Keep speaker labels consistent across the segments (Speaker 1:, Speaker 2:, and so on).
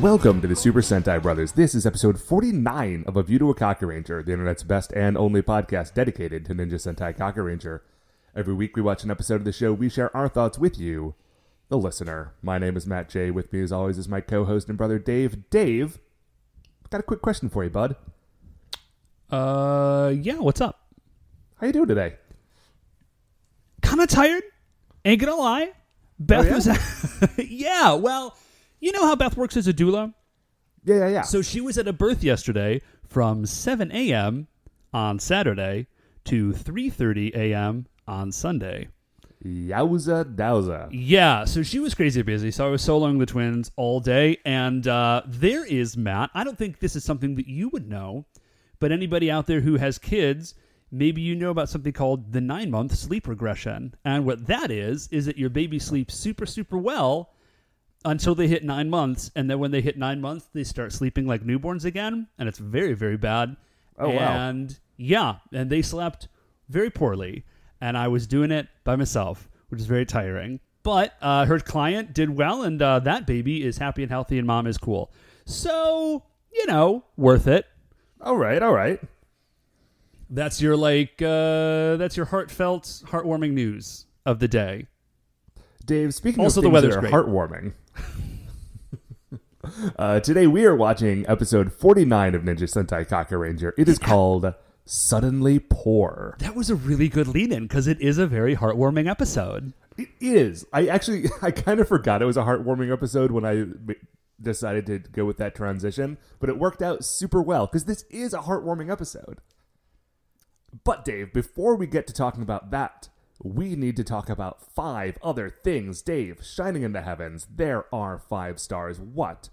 Speaker 1: Welcome to the Super Sentai Brothers. This is episode 49 of A View to a Kaku Ranger, the internet's best and only podcast dedicated to Ninja Sentai Kaku Ranger. Every week we watch an episode of the show, we share our thoughts with you, the listener. My name is Matt J. With me as always is my co-host and brother Dave. Dave, got a quick question for you, bud.
Speaker 2: Uh, yeah. What's up?
Speaker 1: How you doing today?
Speaker 2: Kind of tired. Ain't gonna lie. Beth
Speaker 1: Oh, yeah?
Speaker 2: was. yeah. Well, you know how Beth works as a doula.
Speaker 1: Yeah, yeah, yeah.
Speaker 2: So she was at a birth yesterday from 7 a.m. on Saturday to 3:30 a.m. on Sunday.
Speaker 1: Yowza dowza.
Speaker 2: Yeah, so she was crazy busy. So I was soloing the twins all day, and uh, there is Matt. I don't think this is something that you would know, but anybody out there who has kids, maybe you know about something called the nine month sleep regression. And what that is is that your baby sleeps super super well until they hit nine months, and then when they hit nine months, they start sleeping like newborns again, and it's very very bad.
Speaker 1: Oh, wow.
Speaker 2: And yeah, and they slept very poorly, and I was doing it by myself, which is very tiring. But uh, her client did well, and uh, that baby is happy and healthy, and mom is cool. So you know, worth it.
Speaker 1: All right, all right.
Speaker 2: That's your like, uh, that's your heartfelt, heartwarming news of the day.
Speaker 1: Dave, speaking
Speaker 2: Also,
Speaker 1: of
Speaker 2: the weather's
Speaker 1: that are
Speaker 2: great.
Speaker 1: heartwarming. uh, today we are watching episode 49 of Ninja Sentai Kaku Ranger. It is called Suddenly Poor.
Speaker 2: That was a really good lead-in because it is a very heartwarming episode.
Speaker 1: It is. I actually, I kind of forgot it was a heartwarming episode when I decided to go with that transition, but it worked out super well because this is a heartwarming episode. But Dave, before we get to talking about that, we need to talk about five other things. Dave, shining in the heavens, there are five stars. What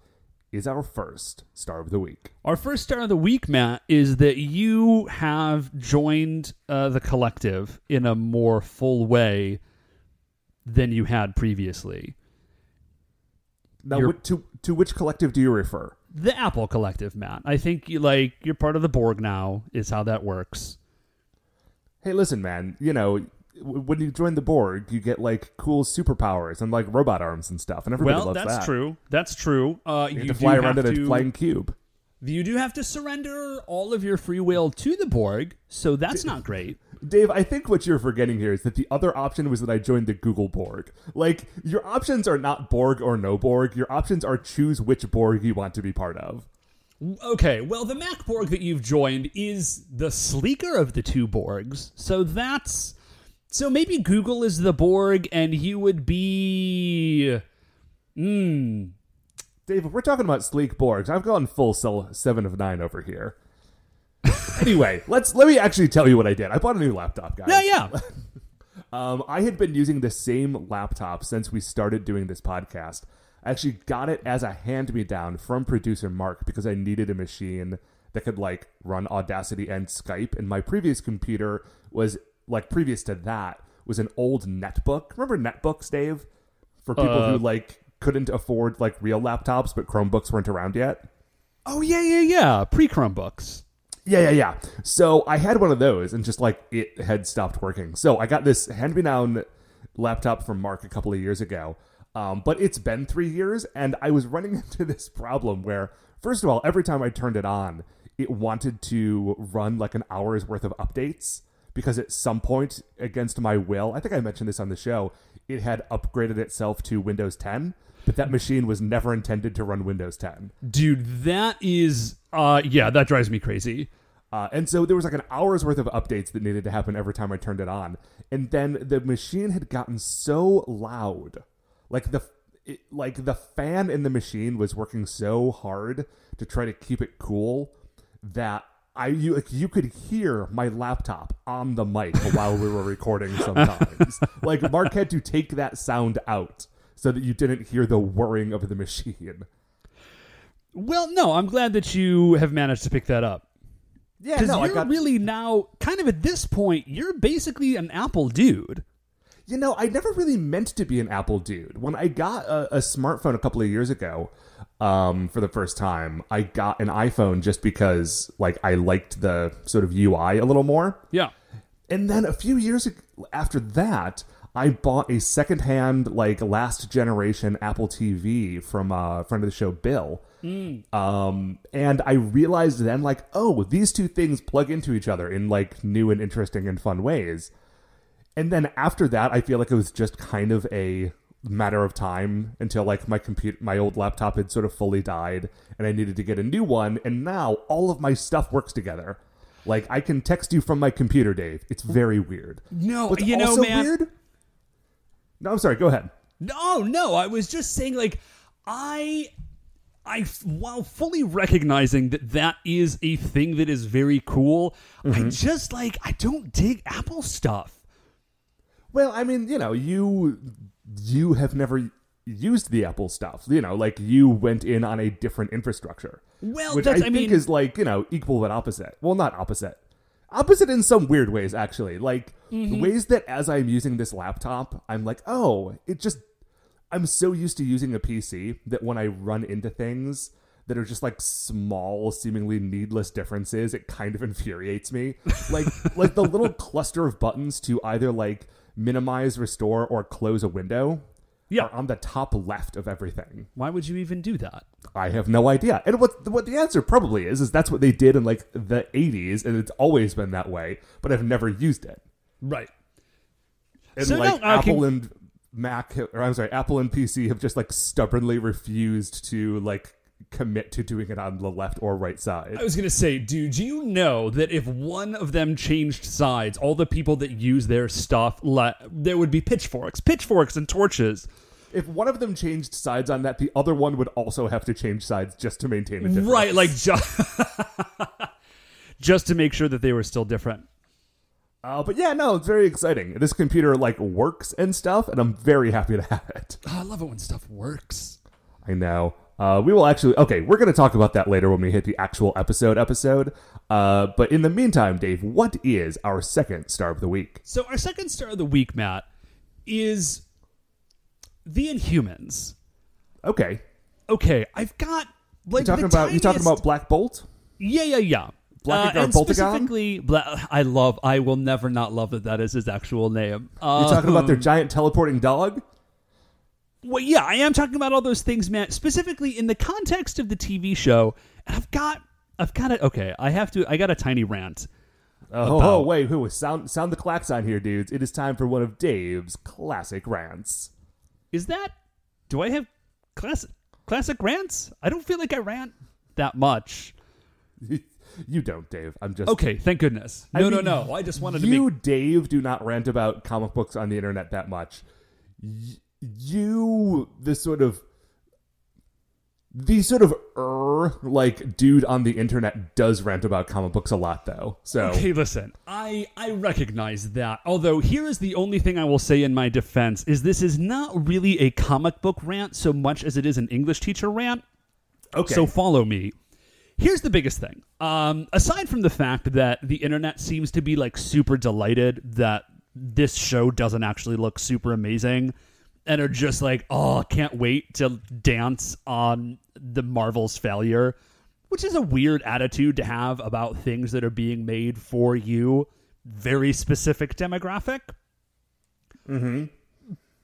Speaker 1: is our first star of the week?
Speaker 2: Our first star of the week, Matt, is that you have joined uh, the collective in a more full way than you had previously.
Speaker 1: Now, to to which collective do you refer?
Speaker 2: The Apple Collective, Matt. I think you like you're part of the Borg now. Is how that works.
Speaker 1: Hey, listen, man. You know, when you join the Borg, you get like cool superpowers and like robot arms and stuff, and everybody
Speaker 2: well,
Speaker 1: loves
Speaker 2: that's
Speaker 1: that.
Speaker 2: That's true. That's true. Uh,
Speaker 1: You,
Speaker 2: you,
Speaker 1: to fly around in a flying cube.
Speaker 2: You do have to surrender all of your free will to the Borg, so that's not great.
Speaker 1: Dave, I think what you're forgetting here is that the other option was that I joined the Google Borg. Like, your options are not Borg or no Borg. Your options are choose which Borg you want to be part of.
Speaker 2: Okay, well, the Mac Borg that you've joined is the sleeker of the two Borgs. So that's. So maybe Google is the Borg and you would be. Hmm.
Speaker 1: Dave, if we're talking about sleek Borgs, I've gone full cell seven of nine over here. anyway, let's let me actually tell you what I did. I bought a new laptop, guys.
Speaker 2: Yeah, yeah.
Speaker 1: Um, I had been using the same laptop since we started doing this podcast. I actually got it as a hand me down from producer Mark because I needed a machine that could like run Audacity and Skype. And my previous computer was like previous to that was an old netbook. Remember netbooks, Dave? For people
Speaker 2: Uh,
Speaker 1: who like couldn't afford like real laptops, but Chromebooks weren't around yet.
Speaker 2: Oh, yeah, yeah, yeah. Pre Chromebooks.
Speaker 1: Yeah, yeah, yeah. So I had one of those and just like it had stopped working. So I got this hand me down laptop from Mark a couple of years ago. Um, but it's been three years and I was running into this problem where, first of all, every time I turned it on, it wanted to run like an hour's worth of updates because at some point, against my will, I think I mentioned this on the show, it had upgraded itself to Windows 10, but that machine was never intended to run Windows 10.
Speaker 2: Dude, that is. Uh, yeah, that drives me crazy.
Speaker 1: Uh, and so there was like an hour's worth of updates that needed to happen every time I turned it on. And then the machine had gotten so loud, like the it, like the fan in the machine was working so hard to try to keep it cool that I you like, you could hear my laptop on the mic while we were recording sometimes. like Mark had to take that sound out so that you didn't hear the whirring of the machine.
Speaker 2: Well, no, I'm glad that you have managed to pick that up.
Speaker 1: Yeah,
Speaker 2: Because
Speaker 1: no,
Speaker 2: you're
Speaker 1: got
Speaker 2: really now, kind of at this point, you're basically an Apple dude.
Speaker 1: You know, I never really meant to be an Apple dude. When I got a, a smartphone a couple of years ago, um, for the first time, I got an iPhone just because, like, I liked the sort of UI a little more.
Speaker 2: Yeah.
Speaker 1: And then a few years after that, I bought a secondhand, like, last generation Apple TV from a friend of the show, Bill. Um, and I realized then, like, oh, these two things plug into each other in, like, new and interesting and fun ways. And then after that, I feel like it was just kind of a matter of time until like my computer, my old laptop had sort of fully died, and I needed to get a new one. And now all of my stuff works together. Like I can text you from my computer, Dave. It's very weird.
Speaker 2: No,
Speaker 1: What's
Speaker 2: you know, man.
Speaker 1: weird? No, I'm sorry. Go ahead.
Speaker 2: No, no, I was just saying, like, I, I, while fully recognizing that that is a thing that is very cool,
Speaker 1: Mm-hmm.
Speaker 2: I just like I don't dig Apple stuff.
Speaker 1: Well, I mean, you know, you you have never used the Apple stuff. You know, like you went in on a different infrastructure.
Speaker 2: Well,
Speaker 1: which
Speaker 2: that's-
Speaker 1: I,
Speaker 2: I
Speaker 1: think
Speaker 2: mean-
Speaker 1: is like you know equal but opposite. Well, not opposite. Opposite in some weird ways, actually. Like
Speaker 2: Mm-hmm.
Speaker 1: ways that as I'm using this laptop, I'm like, oh, it just. I'm so used to using a PC that when I run into things that are just like small, seemingly needless differences, it kind of infuriates me. Like like the little cluster of buttons to either like minimize, restore, or close a window
Speaker 2: Yeah.
Speaker 1: are on the top left of everything.
Speaker 2: Why would you even do that?
Speaker 1: I have no idea. And what what the answer probably is is that's what they did in like the 80s and it's always been that way, but I've never used it.
Speaker 2: Right.
Speaker 1: And
Speaker 2: So
Speaker 1: like
Speaker 2: uh,
Speaker 1: Apple
Speaker 2: can-
Speaker 1: and Mac or I'm sorry, Apple and PC have just like stubbornly refused to like commit to doing it on the left or right side.
Speaker 2: I was gonna say, dude, do you know that if one of them changed sides, all the people that use their stuff, le- there would be pitchforks, pitchforks, and torches.
Speaker 1: If one of them changed sides on that, the other one would also have to change sides just to maintain a difference.
Speaker 2: Right, like just just to make sure that they were still different.
Speaker 1: Uh, but yeah, no, it's very exciting. This computer like works and stuff, and I'm very happy to have it.
Speaker 2: Oh, I love it when stuff works.
Speaker 1: I know. Uh, we will actually. Okay, we're going to talk about that later when we hit the actual episode. Episode. Uh, but in the meantime, Dave, what is our second star of the week?
Speaker 2: So our second star of the week, Matt, is the Inhumans.
Speaker 1: Okay,
Speaker 2: Okay, I've got like
Speaker 1: you talking
Speaker 2: the
Speaker 1: about you talking about Black Bolt?
Speaker 2: Yeah, yeah, yeah.
Speaker 1: Black
Speaker 2: uh, and
Speaker 1: Boltagon?
Speaker 2: specifically, Bla- I love. I will never not love that that is his actual name.
Speaker 1: You talking about their
Speaker 2: Um,
Speaker 1: giant teleporting dog?
Speaker 2: Well, yeah, I am talking about all those things, man. Specifically in the context of the TV show, and I've got, I've got it. Okay, I have to. I got a tiny rant.
Speaker 1: Oh, oh
Speaker 2: about-
Speaker 1: oh, wait, who sound sound the klaxon here, dudes? It is time for one of Dave's classic rants.
Speaker 2: Is that? Do I have classic classic rants? I don't feel like I rant that much.
Speaker 1: you don't, Dave. I'm just
Speaker 2: Okay, thank goodness.
Speaker 1: I
Speaker 2: No,
Speaker 1: mean,
Speaker 2: no, no. I just wanted to
Speaker 1: you,
Speaker 2: make.
Speaker 1: Dave, do not rant about comic books on the internet that much. Y- you, the sort of, the sort of er like dude on the internet does rant about comic books a lot, though. So
Speaker 2: Okay, listen. I I recognize that. Although here is the only thing I will say in my defense is this is not really a comic book rant so much as it is an English teacher rant.
Speaker 1: okay,
Speaker 2: So follow me. Here's the biggest thing. Um, aside from the fact that the internet seems to be like super delighted that this show doesn't actually look super amazing and are just like, oh, can't wait to dance on the Marvel's failure, which is a weird attitude to have about things that are being made for you, very specific demographic. Mm-hmm.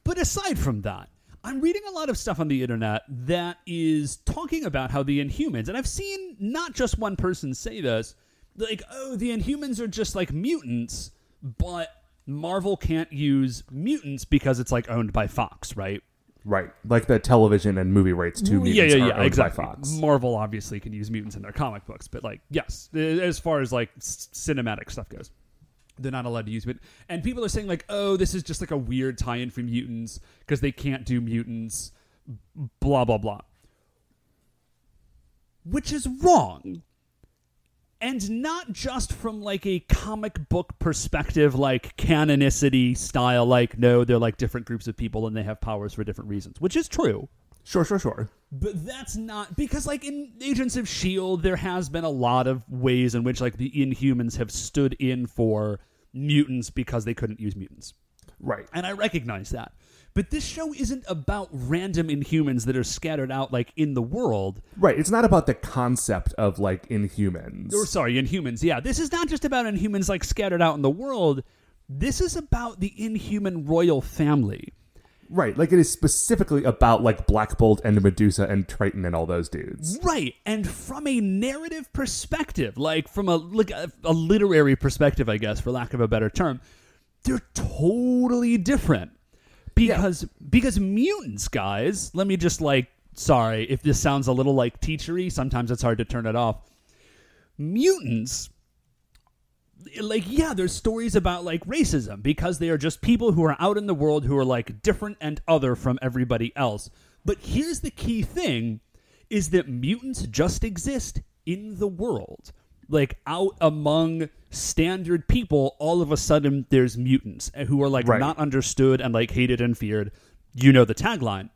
Speaker 2: But aside from that, I'm reading a lot of stuff on the internet that is talking about how the Inhumans, and I've seen not just one person say this, like, oh, the Inhumans are just like mutants, but Marvel can't use mutants because it's like owned by Fox, right?
Speaker 1: right, like the television and movie rights to mutants
Speaker 2: yeah, yeah,
Speaker 1: are
Speaker 2: yeah,
Speaker 1: owned
Speaker 2: exactly.
Speaker 1: by Fox.
Speaker 2: Marvel obviously can use mutants in their comic books, but like, yes, as far as like cinematic stuff goes, they're not allowed to use it. And people are saying like, oh, this is just like a weird tie-in for mutants because they can't do mutants, blah blah blah, which is wrong. And not just from like a comic book perspective, like canonicity style, like no, they're like different groups of people and they have powers for different reasons, which is true.
Speaker 1: Sure, sure, sure.
Speaker 2: But that's not because, like in Agents of Shield, there has been a lot of ways in which like the Inhumans have stood in for mutants because they couldn't use mutants.
Speaker 1: Right.
Speaker 2: And I recognize that. But this show isn't about random inhumans that are scattered out like in the world.
Speaker 1: Right. It's not about the concept of like inhumans.
Speaker 2: Or sorry, inhumans. Yeah, this is not just about inhumans like scattered out in the world. This is about the inhuman royal family.
Speaker 1: Right. Like it is specifically about like Black Bolt and Medusa and Triton and all those dudes.
Speaker 2: Right, and from a narrative perspective, like from a like a, a literary perspective, I guess, for lack of a better term, they're totally different. Because because mutants, guys, let me just like sorry if this sounds a little like teachery, sometimes it's hard to turn it off. Mutants like yeah there's stories about like racism because they are just people who are out in the world who are like different and other from everybody else. But here's the key thing is that mutants just exist in the world like out among standard people all of a sudden there's mutants eh, who are like
Speaker 1: Right.
Speaker 2: not understood and like hated and feared you know the tagline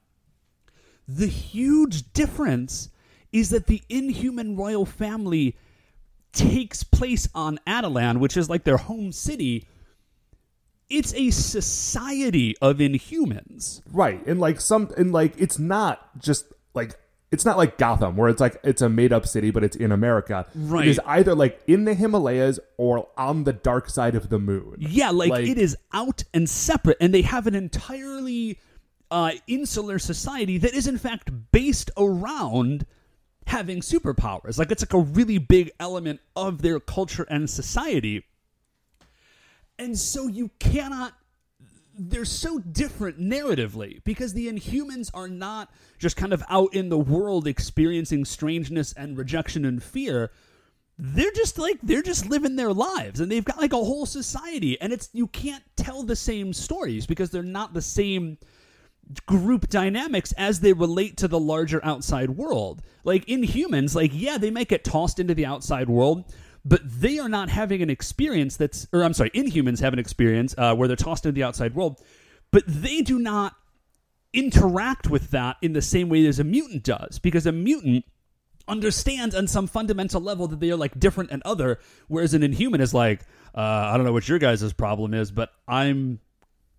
Speaker 2: the huge difference is that the inhuman royal family takes place on Attilan, which is like their home city. It's a society of inhumans.
Speaker 1: Right. And like some and like it's not just like it's not like Gotham where it's like it's a made up city but it's in America.
Speaker 2: Right.
Speaker 1: It is either like in the Himalayas or on the dark side of the moon.
Speaker 2: Yeah, like,
Speaker 1: Like-
Speaker 2: it is out and separate, and they have an entirely uh, insular society that is in fact based around having superpowers. Like it's like a really big element of their culture and society. And so you cannot they're so different narratively because the inhumans are not just kind of out in the world experiencing strangeness and rejection and fear they're just like they're just living their lives and they've got like a whole society and it's you can't tell the same stories because they're not the same group dynamics as they relate to the larger outside world. Like Inhumans, like yeah, they might get tossed into the outside world, but they are not having an experience that's, or I'm sorry, Inhumans have an experience uh, where they're tossed into the outside world, but they do not interact with that in the same way as a mutant does, because a mutant understands on some fundamental level that they are like different and other, whereas an Inhuman is like, uh, I don't know what your guys' problem is, but I'm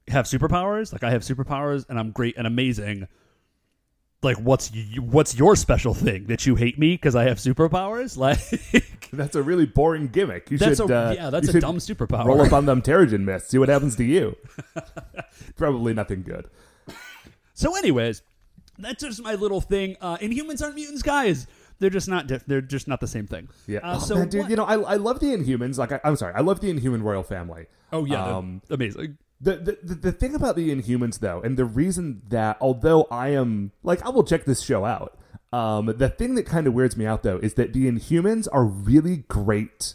Speaker 2: have superpowers. Like I have superpowers and I'm great and amazing. Like what's y- what's your special thing that you hate me because I have superpowers? Like
Speaker 1: That's a really boring gimmick. You
Speaker 2: That's
Speaker 1: should
Speaker 2: a-
Speaker 1: uh,
Speaker 2: yeah, that's
Speaker 1: you
Speaker 2: a dumb superpower.
Speaker 1: Roll up on them Terrigen Mists. See what happens to you. Probably nothing good.
Speaker 2: so, anyways, that's just my little thing. Uh, Inhumans aren't mutants, guys. They're just not. Diff- they're just not the same thing.
Speaker 1: Yeah.
Speaker 2: Uh,
Speaker 1: oh,
Speaker 2: so
Speaker 1: man, dude,
Speaker 2: what-
Speaker 1: you know, I, I love the Inhumans. Like, I, I'm sorry, I love the Inhuman royal family.
Speaker 2: oh yeah,
Speaker 1: Um,
Speaker 2: amazing.
Speaker 1: The, the the the thing about the Inhumans though, and the reason that although I am like I will check this show out, um, the thing that kind of weirds me out though is that the Inhumans are really great.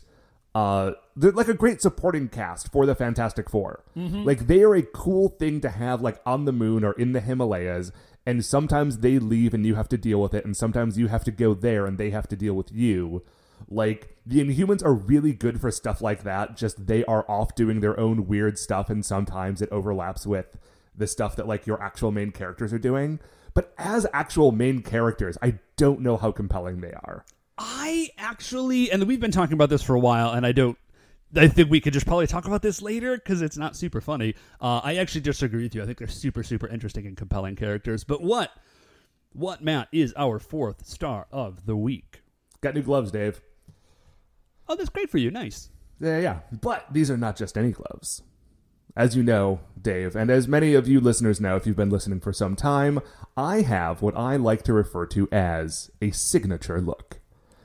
Speaker 1: Uh, they're like a great supporting cast for the Fantastic 4 Like they are a cool thing to have like on the moon or in the Himalayas, and sometimes they leave and you have to deal with it, and sometimes you have to go there and they have to deal with you. Like the Inhumans are really good for stuff like that. Just they are off doing their own weird stuff, and sometimes it overlaps with the stuff that like your actual main characters are doing. But as actual main characters, I don't know how compelling they are.
Speaker 2: I actually, and we've been talking about this for a while, and I don't. I think we could just probably talk about this later because it's not super funny. Uh, I actually disagree with you. I think they're super, super interesting and compelling characters. But what, what Matt is our fourth star of the week?
Speaker 1: Got new gloves, Dave.
Speaker 2: Oh, that's great for you. Nice.
Speaker 1: Yeah, yeah. But these are not just any gloves. As you know, Dave, and as many of you listeners know if you've been listening for some time, I have what I like to refer to as a signature look.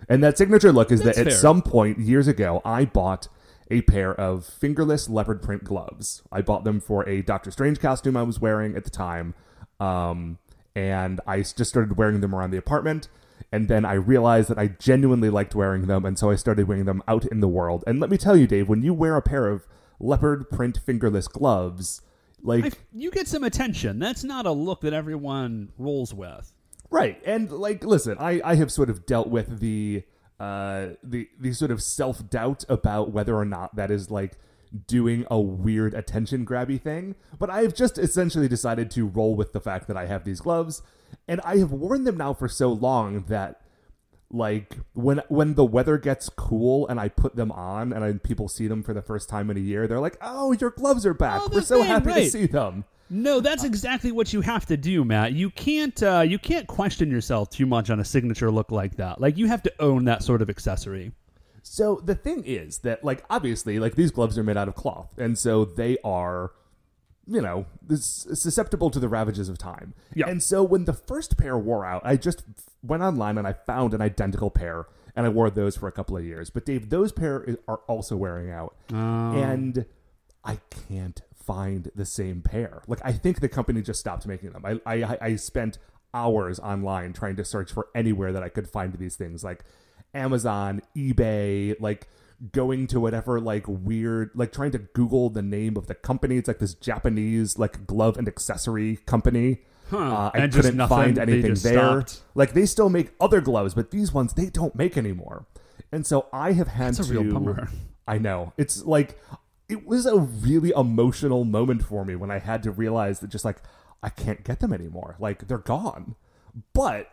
Speaker 1: And that signature look is
Speaker 2: That's
Speaker 1: that at
Speaker 2: fair.
Speaker 1: some point years ago, I bought a pair of fingerless leopard print gloves. I bought them for a Doctor Strange costume I was wearing at the time. Um, and I just started wearing them around the apartment. And then I realized that I genuinely liked wearing them, and so I started wearing them out in the world. And let me tell you, Dave, when you wear a pair of leopard print fingerless gloves, like
Speaker 2: I, you get some attention. That's not a look that everyone rolls with.
Speaker 1: Right, and like, listen, I I have sort of dealt with the uh the the sort of self doubt about whether or not that is like doing a weird attention grabby thing, but I have just essentially decided to roll with the fact that I have these gloves, and I have worn them now for so long that like when when the weather gets cool and I put them on and I, people see them for the first time in a year, they're like, "Oh, your gloves are back.
Speaker 2: Oh,
Speaker 1: We're so
Speaker 2: thing,
Speaker 1: happy to see them."
Speaker 2: No, that's exactly what you have to do, Matt. You can't uh, you can't question yourself too much on a signature look like that. Like you have to own that sort of accessory.
Speaker 1: So the thing is that, like, obviously, like these gloves are made out of cloth, and so they are, you know, susceptible to the ravages of time.
Speaker 2: Yeah.
Speaker 1: And so when the first pair wore out, I just went online and I found an identical pair, and I wore those for a couple of years. But Dave, those pair are also wearing out, oh. and I can't find the same pair. Like, I think the company just stopped making them. I I, I spent hours online trying to search for anywhere that I could find these things, like Amazon, eBay, like going to whatever like weird like trying to google the name of the company. It's like this japanese like glove and accessory company.
Speaker 2: Huh.
Speaker 1: uh, i
Speaker 2: And
Speaker 1: couldn't
Speaker 2: nothing,
Speaker 1: find anything there.
Speaker 2: stopped.
Speaker 1: like they still make other gloves but these ones they don't make anymore. And so i have had
Speaker 2: That's a
Speaker 1: to
Speaker 2: real bummer.
Speaker 1: i know. It's like it was a really emotional moment for me when i had to realize that just like i can't get them anymore. Like they're gone. But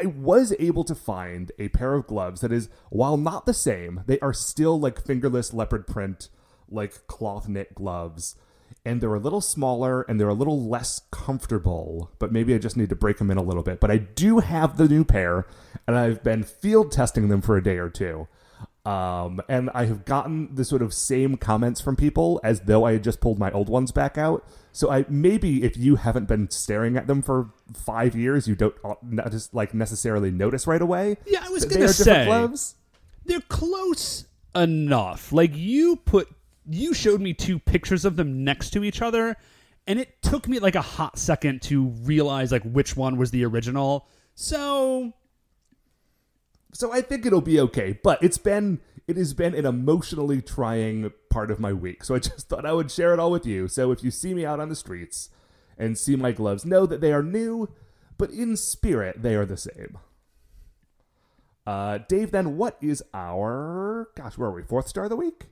Speaker 1: I was able to find a pair of gloves that is, while not the same, they are still like fingerless leopard print, like cloth knit gloves. And they're a little smaller and they're a little less comfortable, but maybe I just need to break them in a little bit. But I do have the new pair and I've been field testing them for a day or two. Um, and I have gotten the sort of same comments from people as though I had just pulled my old ones back out. So I maybe if you haven't been staring at them for five years, you don't uh, not just like necessarily notice right away.
Speaker 2: Yeah, I was
Speaker 1: that
Speaker 2: gonna
Speaker 1: they are different
Speaker 2: say.
Speaker 1: gloves.
Speaker 2: They're close enough. Like you put you showed me two pictures of them next to each other and it took me like a hot second to realize like which one was the original. So,
Speaker 1: So I think it'll be okay. But it's been it has been an emotionally trying part of my week. So I just thought I would share it all with you. So if you see me out on the streets and see my gloves, know that they are new, but in spirit they are the same. Uh, Dave, then what is our gosh? Where are we? Fourth star of the week.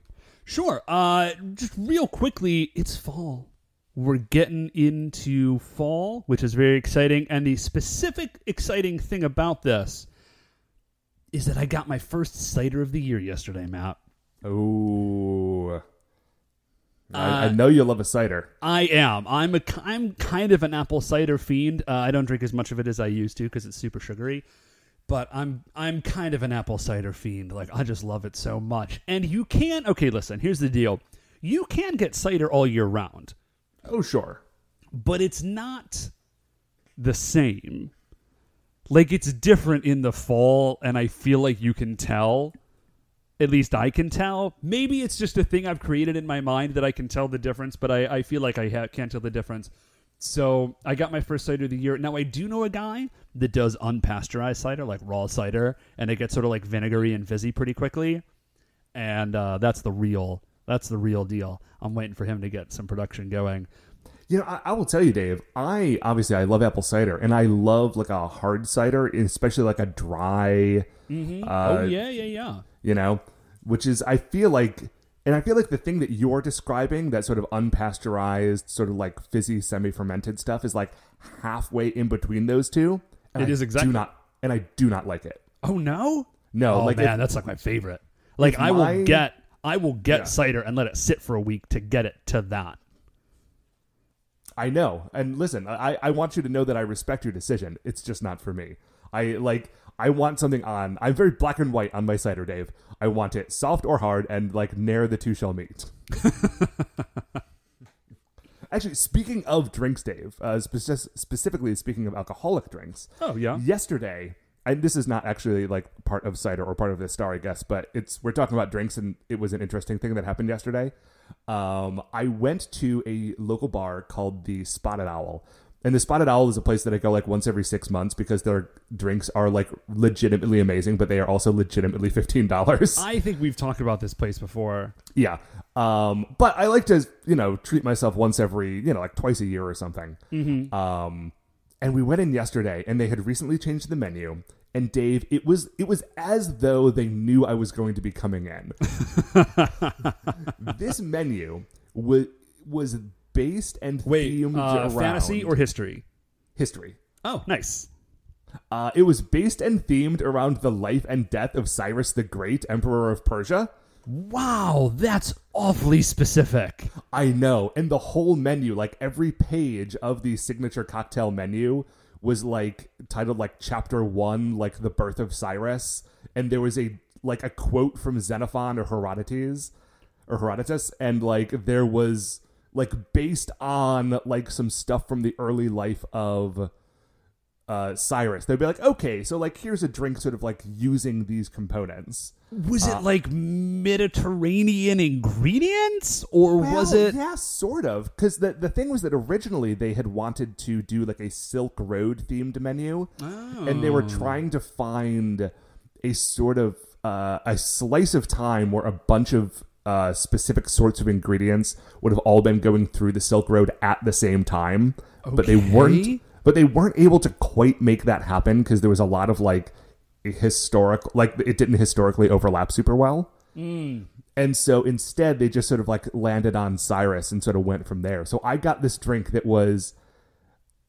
Speaker 2: Sure. Uh, just real quickly, it's fall. We're getting into fall, which is very exciting. And the specific exciting thing about this is that I got my first cider of the year yesterday, Matt.
Speaker 1: Oh, I, I
Speaker 2: Uh,
Speaker 1: know you love a cider.
Speaker 2: I am. I'm a. I'm kind of an apple cider fiend. Uh, I don't drink as much of it as I used to because it's super sugary. But I'm I'm kind of an apple cider fiend. Like I just love it so much. And you can. Okay, listen. Here's the deal. You can get cider all year round.
Speaker 1: Oh, sure.
Speaker 2: but it's not the same. Like it's different in the fall, and I feel like you can tell. At least I can tell. Maybe it's just a thing I've created in my mind that I can tell the difference, but I, I feel like I ha- can't tell the difference. So I got my first cider of the year. Now I do know a guy that does unpasteurized cider, like raw cider, and it gets sort of like vinegary and fizzy pretty quickly. And uh, that's the real that's the real deal. I'm waiting for him to get some production going.
Speaker 1: You know, I, I will tell you, Dave. I obviously I love apple cider, and I love like a hard cider, especially like a dry. Uh,
Speaker 2: oh yeah, yeah, yeah.
Speaker 1: you know, which is I feel like, and I feel like the thing that you're describing, that sort of unpasteurized, sort of like fizzy, semi-fermented stuff, is like halfway in between those two. And
Speaker 2: It
Speaker 1: I
Speaker 2: is exactly-
Speaker 1: do not, and I do not like it.
Speaker 2: Oh no!
Speaker 1: No,
Speaker 2: oh
Speaker 1: like
Speaker 2: man,
Speaker 1: if-
Speaker 2: that's like my favorite. Like I will
Speaker 1: my-
Speaker 2: get, I will get
Speaker 1: Yeah.
Speaker 2: cider and let it sit for a week to get it to that.
Speaker 1: I know. And listen, I, I want you to know that I respect your decision. It's just not for me. I like I want something on I'm very black and white on my cider, Dave. I want it soft or hard and like ne'er the two shall meet. Actually, speaking of drinks, Dave, uh, spec- specifically speaking of alcoholic drinks,
Speaker 2: Oh yeah.
Speaker 1: yesterday and this is not actually like part of cider or part of this star i guess but it's we're talking about drinks and it was an interesting thing that happened yesterday um, i went to a local bar called the spotted owl and the spotted owl is a place that i go like once every six months because their drinks are like legitimately amazing but they are also legitimately $15
Speaker 2: I think we've talked about this place before.
Speaker 1: yeah um, but i like to you know treat myself once every you know like twice a year or something
Speaker 2: Mm-hmm.
Speaker 1: um, and we went in yesterday, and they had recently changed the menu. And Dave, it was it was as though they knew I was going to be coming in. this menu was was based and
Speaker 2: Wait,
Speaker 1: themed
Speaker 2: uh,
Speaker 1: around
Speaker 2: fantasy or history?
Speaker 1: history.
Speaker 2: Oh, nice.
Speaker 1: Uh, it was based and themed around the life and death of Cyrus the Great, Emperor of Persia.
Speaker 2: Wow, that's awfully specific.
Speaker 1: I know. And the whole menu, like every page of the signature cocktail menu was like titled like chapter one, like the birth of Cyrus. And there was a like a quote from Xenophon or Herodotus or Herodotus, and like there was like based on like some stuff from the early life of uh Cyrus. They'd be like, okay, so like here's a drink sort of like using these components.
Speaker 2: Was it like Mediterranean ingredients, or was it?
Speaker 1: Yeah, sort of. Because the the thing was that originally they had wanted to do like a Silk Road themed menu, and they were
Speaker 2: Oh.
Speaker 1: trying to find a sort of uh, a slice of time where a bunch of uh, specific sorts of ingredients would have all been going through the Silk Road at the same time, but they weren't. But they weren't able to quite make that happen because there was a lot of like historic, like it didn't historically overlap super well. Mm. And so instead, they just sort of like landed on Cyrus and sort of went from there. So I got this drink that was,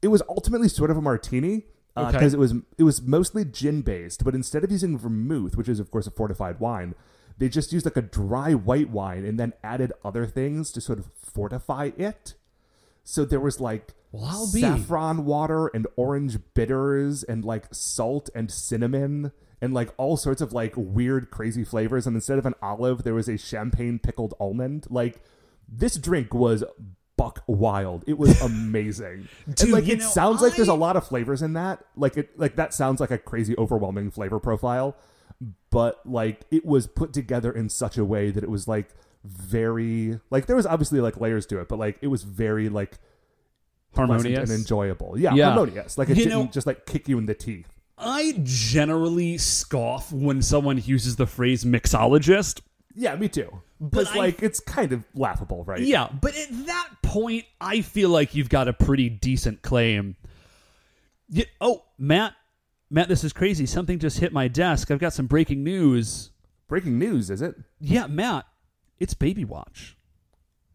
Speaker 1: it was ultimately sort of a martini because
Speaker 2: Okay.
Speaker 1: it was it was mostly gin based, but instead of using vermouth, which is of course a fortified wine, they just used like a dry white wine and then added other things to sort of fortify it. So there was like
Speaker 2: Well, I'll be.
Speaker 1: saffron water and orange bitters and like salt and cinnamon and like all sorts of like weird crazy flavors. And instead of an olive there was a champagne pickled almond. Like this drink was buck wild. It was amazing.
Speaker 2: Dude,
Speaker 1: and like it
Speaker 2: know,
Speaker 1: sounds like there's a lot of flavors in that. Like it like that sounds like a crazy overwhelming flavor profile. But like it was put together in such a way that it was like very like there was obviously like layers to it but like it was very like
Speaker 2: Harmonious.
Speaker 1: and enjoyable. Yeah,
Speaker 2: Yeah.
Speaker 1: harmonious. Like it
Speaker 2: You
Speaker 1: didn't
Speaker 2: know-
Speaker 1: just like kick you in the teeth.
Speaker 2: I generally scoff when someone uses the phrase mixologist.
Speaker 1: Yeah, me too.
Speaker 2: But I-
Speaker 1: like it's kind of laughable, right?
Speaker 2: Yeah, but at that point, I feel like you've got a pretty decent claim. Y- oh, Matt, Matt, this is crazy. Something just hit my desk. I've got some breaking news.
Speaker 1: Breaking news, is it?
Speaker 2: Yeah, Matt, it's Baby Watch.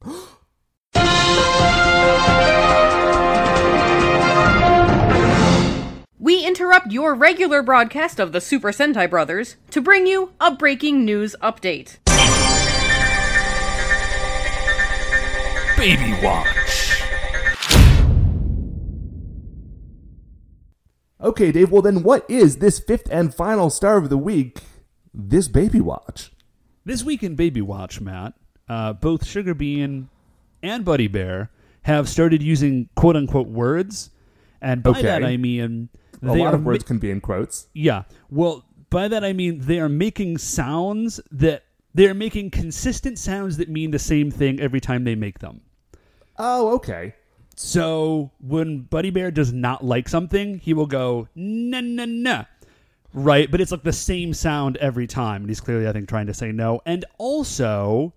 Speaker 3: We interrupt your regular broadcast of the Super Sentai Brothers to bring you a breaking news update.
Speaker 2: Baby Watch.
Speaker 1: Okay, Dave. Well, then, what is this fifth and final star of the week? This baby watch.
Speaker 2: This week in Baby Watch, Matt, uh, both Sugar Bean and Buddy Bear have started using quote unquote words. And by
Speaker 1: Okay.
Speaker 2: that I mean
Speaker 1: A lot of words
Speaker 2: ma-
Speaker 1: can be in quotes.
Speaker 2: Yeah. Well, by that I mean they are making sounds that they are making consistent sounds that mean the same thing every time they make them.
Speaker 1: Oh, okay.
Speaker 2: So when Buddy Bear does not like something, he will go na na na. Right, but it's like the same sound every time, and he's clearly, I think, trying to say no. And also,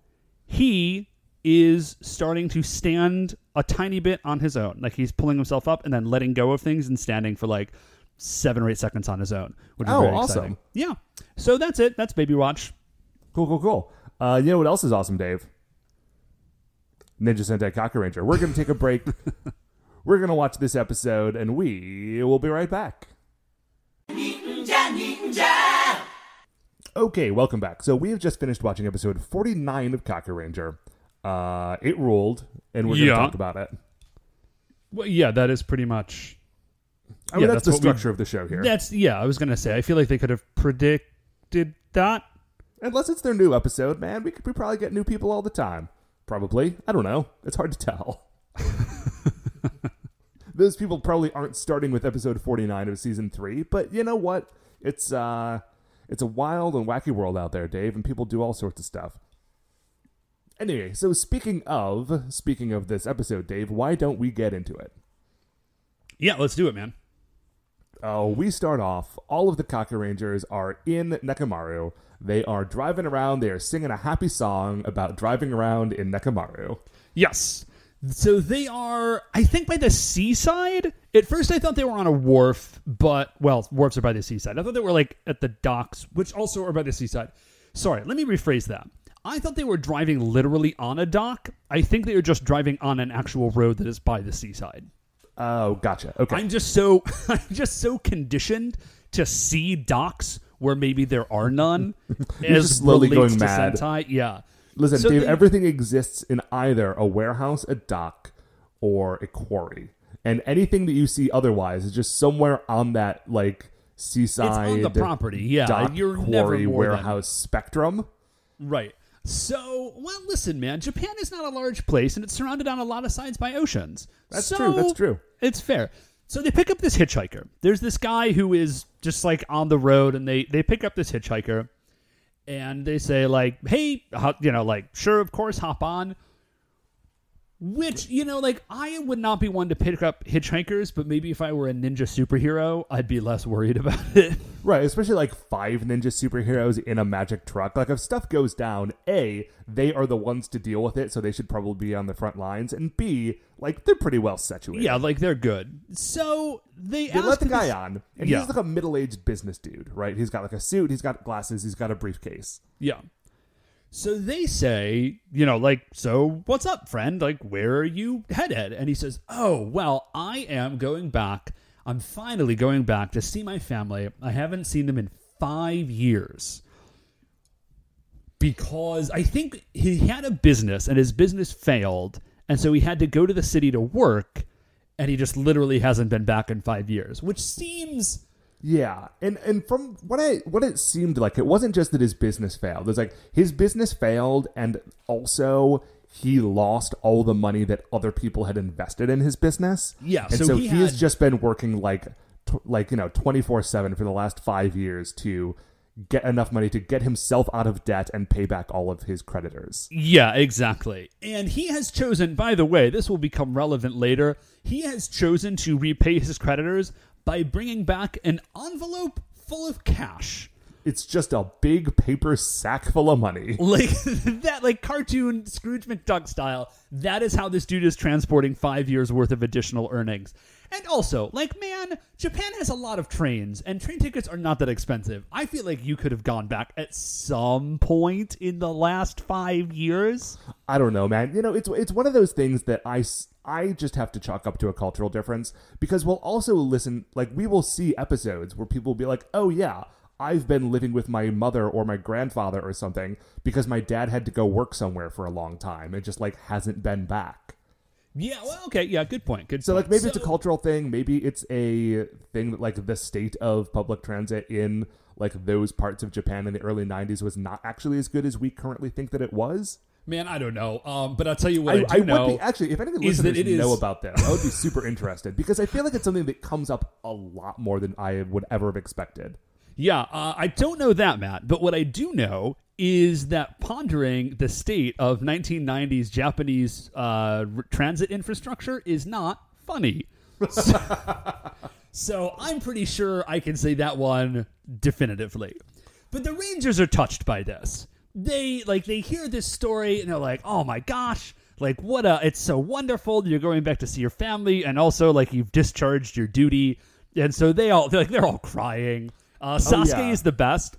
Speaker 2: he is starting to stand a tiny bit on his own. Like he's pulling himself up and then letting go of things and standing for like seven or eight seconds on his own, which is
Speaker 1: Oh,
Speaker 2: very
Speaker 1: awesome.
Speaker 2: exciting. Yeah. So that's it. That's Baby Watch.
Speaker 1: Cool, cool, cool. Uh, you know what else is awesome, Dave? Ninja Sentai Kaku Ranger. We're going to take a break. We're going to watch this episode, and we will be right back. Ninja, ninja! Okay, welcome back. So we have just finished watching episode 49 of Kaku Ranger. Uh, it ruled, and we're going to
Speaker 2: Yeah.
Speaker 1: talk about it.
Speaker 2: Well, yeah, that is pretty much.
Speaker 1: I mean,
Speaker 2: Yeah,
Speaker 1: that's,
Speaker 2: that's
Speaker 1: the
Speaker 2: what we-
Speaker 1: structure of the show here.
Speaker 2: That's yeah. I was gonna say. I feel like they could have predicted that.
Speaker 1: Unless it's their new episode, man, we could we probably get new people all the time. Probably. I don't know. It's hard to tell. Those people probably aren't starting with episode 49 of season 3, but you know what? It's uh it's a wild and wacky world out there, Dave, and people do all sorts of stuff. Anyway, so speaking of speaking of this episode, Dave, why don't we get into it?
Speaker 2: Yeah, let's do it, man.
Speaker 1: Oh, we start off. All of the Kaku Rangers are in Nekomaru. They are driving around. They are singing a happy song about driving around in Nekomaru.
Speaker 2: Yes. So they are, I think, by the seaside. At first, I thought they were on a wharf, but well, wharfs are by the seaside. I thought they were like at the docks, which also are by the seaside. Sorry, let me rephrase that. I thought they were driving literally on a dock. I think they were just driving on an actual road that is by the seaside.
Speaker 1: Oh, gotcha. Okay.
Speaker 2: I'm just so I'm just so conditioned to see docks where maybe there are none
Speaker 1: You're
Speaker 2: as
Speaker 1: just slowly
Speaker 2: relates
Speaker 1: going
Speaker 2: to
Speaker 1: mad.
Speaker 2: Sentai. Yeah.
Speaker 1: Listen,
Speaker 2: So
Speaker 1: Dave, everything exists in either a warehouse, a dock, or a quarry. And anything that you see otherwise is just somewhere on that like seaside
Speaker 2: the property, yeah.
Speaker 1: dock,
Speaker 2: You're never
Speaker 1: quarry,
Speaker 2: more than-
Speaker 1: warehouse spectrum.
Speaker 2: Right. So, well, listen, man. Japan is not a large place, and it's surrounded on a lot of sides by oceans.
Speaker 1: That's
Speaker 2: So,
Speaker 1: true, that's true.
Speaker 2: It's fair. So they pick up this hitchhiker. There's this guy who is just like on the road, and they they pick up this hitchhiker, and they say like, "Hey, you know, like, sure, of course, hop on." Which you know, like, I would not be one to pick up hitchhikers, but maybe if I were a ninja superhero, I'd be less worried about it.
Speaker 1: Right, especially like five ninja superheroes in a magic truck. Like if stuff goes down, A, they are the ones to deal with it, so they should probably be on the front lines, and B, like they're pretty well situated.
Speaker 2: yeah, like they're good. So they,
Speaker 1: They let the
Speaker 2: this-
Speaker 1: guy on, and
Speaker 2: Yeah.
Speaker 1: he's like a middle-aged business dude, right? He's got like a suit, he's got glasses, he's got a briefcase.
Speaker 2: Yeah. So they say, you know, like, so what's up, friend? Like, where are you headed? And he says, oh, well, I am going back. I'm finally going back to see my family. I haven't seen them in five years. Because I think he had a business and his business failed. And so he had to go to the city to work. And he just literally hasn't been back in five years, which seems.
Speaker 1: Yeah, and and from what I what it seemed like, it wasn't just that his business failed. It's like his business failed, and also he lost all the money that other people had invested in his business.
Speaker 2: Yeah,
Speaker 1: and
Speaker 2: so
Speaker 1: so,
Speaker 2: he
Speaker 1: he has just been working like t- like you know twenty four seven for the last five years to get enough money to get himself out of debt and pay back all of his creditors.
Speaker 2: Yeah, exactly. And he has chosen, by the way, this will become relevant later. He has chosen to repay his creditors by bringing back an envelope full of cash.
Speaker 1: It's just a big paper sack full of money.
Speaker 2: Like that, like cartoon Scrooge McDuck style. That is how this dude is transporting five years worth of additional earnings. And also, like, man, Japan has a lot of trains, and train tickets are not that expensive. I feel like you could have gone back at some point in the last five years.
Speaker 1: I don't know, man. You know, it's it's one of those things that I I just have to chalk up to a cultural difference because we'll also listen like we will see episodes where people will be like, "Oh yeah, I've been living with my mother or my grandfather or something because my dad had to go work somewhere for a long time and just like hasn't been back."
Speaker 2: Yeah, well, okay, yeah, good point. Good
Speaker 1: So
Speaker 2: point.
Speaker 1: like maybe it's a cultural thing, maybe it's a thing that like the state of public transit in like those parts of Japan in the early 90s was not actually as good as we currently think that it was.
Speaker 2: Man, I don't know. Um, but I'll tell you what I,
Speaker 1: I,
Speaker 2: do
Speaker 1: I would
Speaker 2: know.
Speaker 1: be actually if any of the
Speaker 2: is that
Speaker 1: listeners know about this, I would be super interested because I feel like it's something that comes up a lot more than I would ever have expected.
Speaker 2: yeah, uh, I don't know that, Matt. But what I do know is that pondering the state of 1990s Japanese uh, r- transit infrastructure is not funny. So, so I'm pretty sure I can say that one definitively. But the Rangers are touched by this. They like they hear this story and they're like, "Oh my gosh." Like what a it's so wonderful you're going back to see your family and also like you've discharged your duty. And so they all they're like they're all crying. Uh, Sasuke
Speaker 1: yeah.
Speaker 2: is the best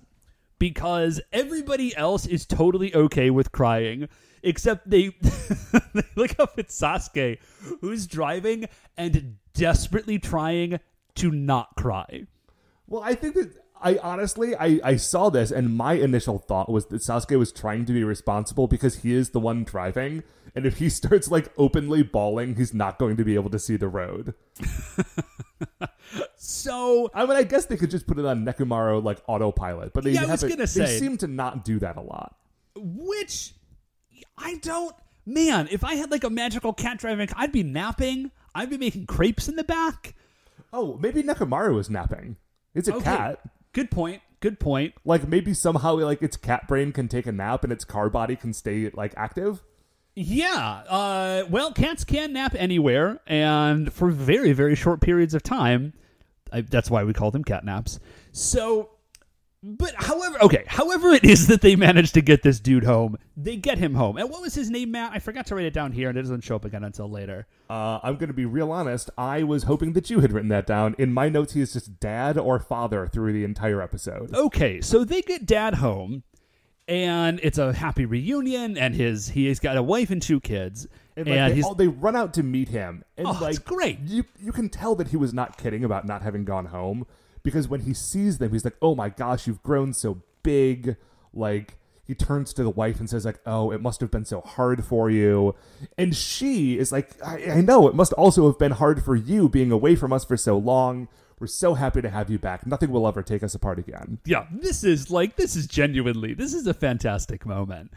Speaker 2: because everybody else is totally okay with crying except they, they look up at Sasuke who's driving and desperately trying to not cry.
Speaker 1: Well, I think that I honestly I, I saw this and my initial thought was that Sasuke was trying to be responsible because he is the one driving, and if he starts like openly bawling, he's not going to be able to see the road.
Speaker 2: So
Speaker 1: I mean, I guess they could just put it on Nekomaru like autopilot, but they
Speaker 2: Yeah, I was gonna
Speaker 1: they
Speaker 2: say-
Speaker 1: seem to not do that a lot.
Speaker 2: which I don't man, if I had like a magical cat driving, I'd be napping. I'd be making crepes in the back.
Speaker 1: Oh, maybe Nekomaru was napping. It's a
Speaker 2: Okay.
Speaker 1: cat.
Speaker 2: Good point. Good point.
Speaker 1: Like maybe somehow like its cat brain can take a nap and its car body can stay like active.
Speaker 2: Yeah. Uh, well, cats can nap anywhere and for very, very short periods of time. I, that's why we call them cat naps. So, but however, okay, however it is that they managed to get this dude home, they get him home. And what was his name, Matt? I forgot to write it down here, and it doesn't show up again until later.
Speaker 1: Uh, I'm going to be real honest. I was hoping that you had written that down. In my notes, he is just dad or father through the entire episode.
Speaker 2: Okay, so they get dad home, and it's a happy reunion, and his he's got a wife and two kids,
Speaker 1: And, like,
Speaker 2: And
Speaker 1: they, all, they run out to meet him, and
Speaker 2: Oh,
Speaker 1: like
Speaker 2: it's great.
Speaker 1: You you can tell that he was not kidding about not having gone home because when he sees them, he's like, "Oh my gosh, you've grown so big!" Like he turns to the wife and says, "Like, oh, it must have been so hard for you," and she is like, "I, I know it must also have been hard for you being away from us for so long. We're so happy to have you back. Nothing will ever take us apart again."
Speaker 2: yeah, this is like this is genuinely this is a fantastic moment.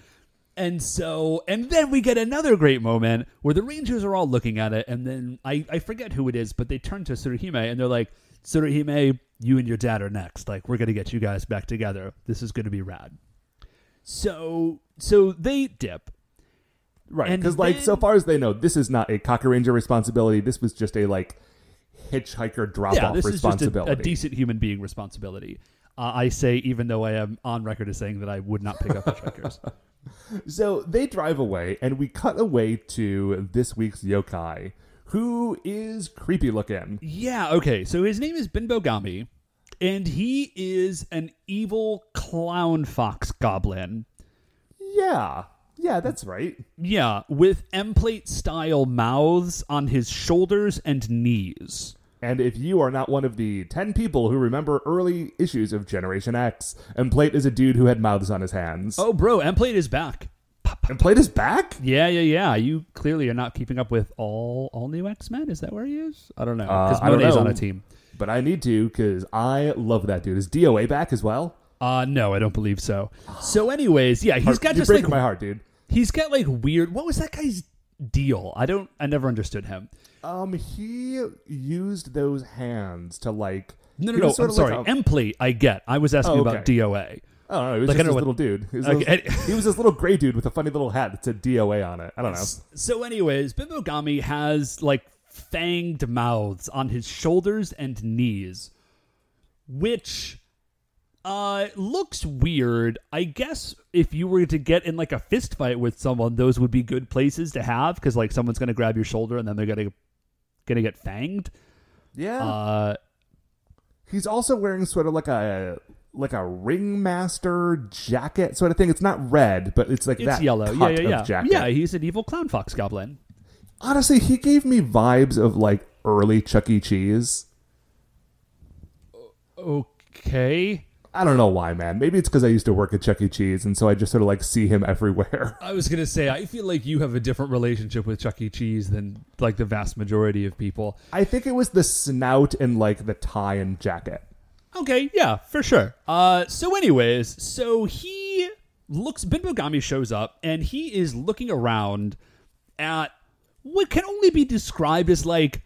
Speaker 2: And so, and then we get another great moment where the Rangers are all looking at it, and then I, I forget who it is, but they turn to Tsuruhime and they're like, Tsuruhime, you and your dad are next. Like, we're gonna get you guys back together. This is gonna be rad. So, so they dip.
Speaker 1: Right, because like so far as they know, this is not a Kakuranger responsibility. This was just a like hitchhiker drop
Speaker 2: Yeah,
Speaker 1: off
Speaker 2: this is just a,
Speaker 1: responsibility.
Speaker 2: a decent human being responsibility. Uh, I say, even though I am on record as saying that I would not pick up hitchhikers.
Speaker 1: So they drive away, and we cut away to this week's yokai, who is creepy looking.
Speaker 2: Yeah, okay. So his name is Binbogami, and he is an evil clown fox goblin.
Speaker 1: Yeah, yeah, that's right.
Speaker 2: Yeah, with Emplate style mouths on his shoulders and knees.
Speaker 1: And if you are not one of the 10 people who remember early issues of Generation X, Emplate is a dude who had mouths on his hands.
Speaker 2: Oh, bro, Emplate is back.
Speaker 1: Emplate is back?
Speaker 2: Yeah, yeah, yeah. You clearly are not keeping up with all all new X Men. Is that where he is? I don't know.
Speaker 1: Uh,
Speaker 2: Because
Speaker 1: don't
Speaker 2: Monet's on a team.
Speaker 1: But I need to, because I love that dude. Is DOA back as well?
Speaker 2: Uh no, I don't believe so. So, anyways, yeah, he's
Speaker 1: Heart-
Speaker 2: got
Speaker 1: You're
Speaker 2: just
Speaker 1: breaking
Speaker 2: like
Speaker 1: my heart, dude.
Speaker 2: he's got like weird. What was that guy's deal? I don't. I never understood him.
Speaker 1: Um, he used those hands to like.
Speaker 2: No, no, no. I'm sorry.
Speaker 1: like
Speaker 2: plate. I get. I was asking
Speaker 1: Oh,
Speaker 2: about. DOA.
Speaker 1: Know. He was
Speaker 2: Like,
Speaker 1: just this
Speaker 2: know
Speaker 1: little dude. He was,
Speaker 2: Okay,
Speaker 1: this- he was this little gray dude with a funny little hat that said DOA on it. I don't know.
Speaker 2: So, anyways, Bimbogami has like fanged mouths on his shoulders and knees, which uh looks weird. I guess if you were to get in like a fist fight with someone, those would be good places to have because like someone's gonna grab your shoulder and then they're gonna gonna get fanged.
Speaker 1: Yeah.
Speaker 2: Uh,
Speaker 1: He's also wearing sort of like a like a ringmaster jacket sort of thing. It's not red, but it's like
Speaker 2: it's
Speaker 1: that
Speaker 2: yellow. Yeah, yeah,
Speaker 1: of
Speaker 2: yeah.
Speaker 1: jacket.
Speaker 2: Yeah, he's an evil clown fox goblin.
Speaker 1: Honestly, he gave me vibes of like early Chuck E. Cheese.
Speaker 2: Okay.
Speaker 1: I don't know why, man. Maybe it's because I used to work at Chuck E. Cheese, and so I just sort of like see him everywhere.
Speaker 2: I was gonna say, I feel like you have a different relationship with Chuck E. Cheese than like the vast majority of people.
Speaker 1: I think it was the snout and like the tie and jacket.
Speaker 2: Okay, yeah, for sure. Uh, so anyways, so he looks. Binbogami shows up and he is looking around at what can only be described as like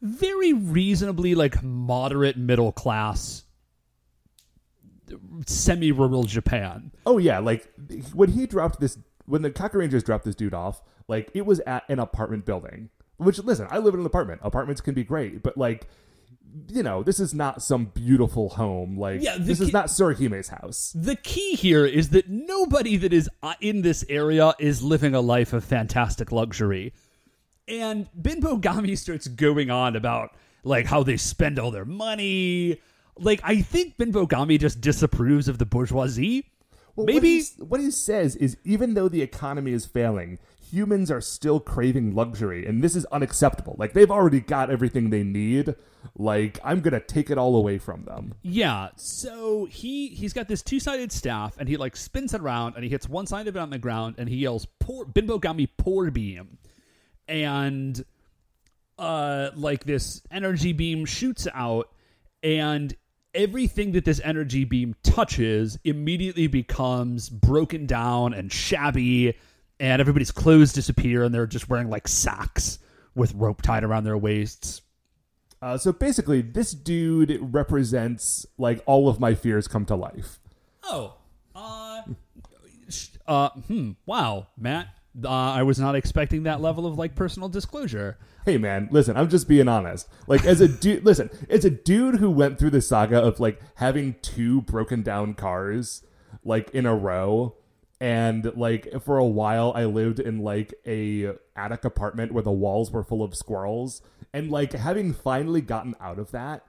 Speaker 2: very reasonably like moderate middle class semi-rural Japan.
Speaker 1: Oh yeah, like when he dropped this, when the Kakurangers dropped this dude off, like it was at an apartment building. Which listen, I live in an apartment. Apartments can be great, but like, you know, this is not some beautiful home. Like
Speaker 2: Yeah,
Speaker 1: this is not Tsuruhime's house.
Speaker 2: The key here is that nobody that is uh, in this area is living a life of fantastic luxury. And Binbogami starts going on about like how they spend all their money. Like I think Binbogami just disapproves of the bourgeoisie.
Speaker 1: Well,
Speaker 2: Maybe
Speaker 1: he, what he says is even though the economy is failing, humans are still craving luxury, and this is unacceptable. Like they've already got everything they need. Like I'm gonna take it all away from them.
Speaker 2: Yeah, so he he's got this two sided staff, and he like spins it around, and he hits one side of it on the ground, and he yells "Poor Binbogami poor beam," and uh, like this energy beam shoots out, and everything that this energy beam touches immediately becomes broken down and shabby, and everybody's clothes disappear, and they're just wearing like socks with rope tied around their waists.
Speaker 1: Uh, so basically, this dude represents like all of my fears come to life.
Speaker 2: Oh, uh, uh, hmm. Wow, Matt. Uh, I was not expecting that level of like personal disclosure.
Speaker 1: Hey man, listen, I'm just being honest. Like as a dude, listen, it's a dude who went through the saga of like having two broken down cars like in a row and like for a while I lived in like a attic apartment where the walls were full of squirrels and like having finally gotten out of that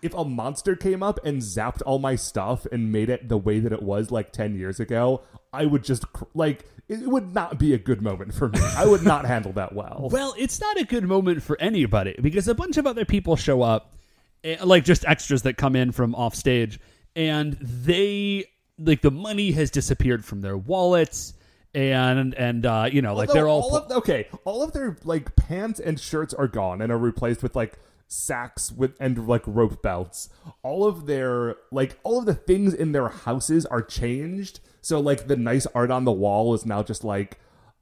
Speaker 1: if a monster came up and zapped all my stuff and made it the way that it was like 10 years ago, I would just like it would not be a good moment for me. I would not handle that well.
Speaker 2: Well, it's not a good moment for anybody because a bunch of other people show up, eh, like just extras that come in from off stage, and they like the money has disappeared from their wallets, and and uh, you know like
Speaker 1: Although
Speaker 2: they're all,
Speaker 1: of, okay. All of their like pants and shirts are gone and are replaced with like sacks with and like rope belts. All of their like all of the things in their houses are changed. So like the nice art on the wall is now just like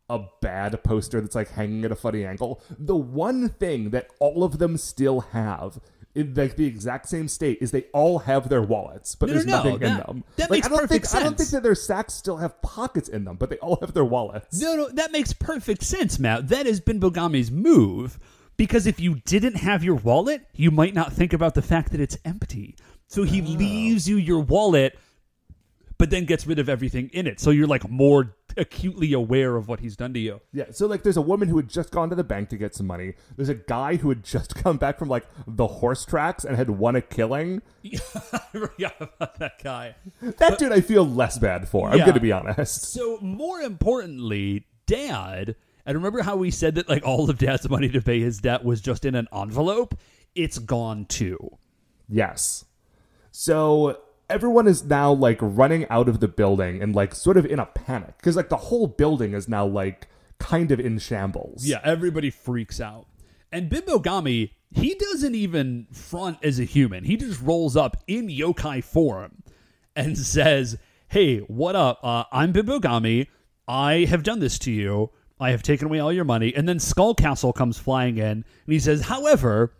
Speaker 1: a bad poster that's like hanging at a funny angle. The one thing that all of them still have in like the exact same state is they all have their wallets, but
Speaker 2: No,
Speaker 1: there's
Speaker 2: no, no,
Speaker 1: nothing in them.
Speaker 2: that
Speaker 1: like,
Speaker 2: makes
Speaker 1: I don't
Speaker 2: perfect
Speaker 1: think I don't think that their sacks still have pockets in them, but they all have their wallets.
Speaker 2: No, no, that makes perfect sense, Matt. That has been Bogami's move because if you didn't have your wallet, you might not think about the fact that it's empty. So he oh. leaves you your wallet, but then gets rid of everything in it. So you're like more acutely aware of what he's done to you.
Speaker 1: Yeah, so like there's a woman who had just gone to the bank to get some money. There's a guy who had just come back from like the horse tracks and had won a killing.
Speaker 2: I forgot about that guy.
Speaker 1: That dude I feel less bad for. I'm
Speaker 2: Yeah.
Speaker 1: going to be honest.
Speaker 2: So more importantly, Dad, and remember how we said that like all of Dad's money to pay his debt was just in an envelope? It's gone too.
Speaker 1: Yes. So everyone is now like running out of the building and like sort of in a panic cuz like the whole building is now like kind of in shambles.
Speaker 2: Yeah, everybody freaks out. And Bimbogami, he doesn't even front as a human. He just rolls up in yokai form and says, Hey, what up? Uh, I'm Bimbogami. I have done this to you. I have taken away all your money. And then Skull Castle comes flying in and he says, However,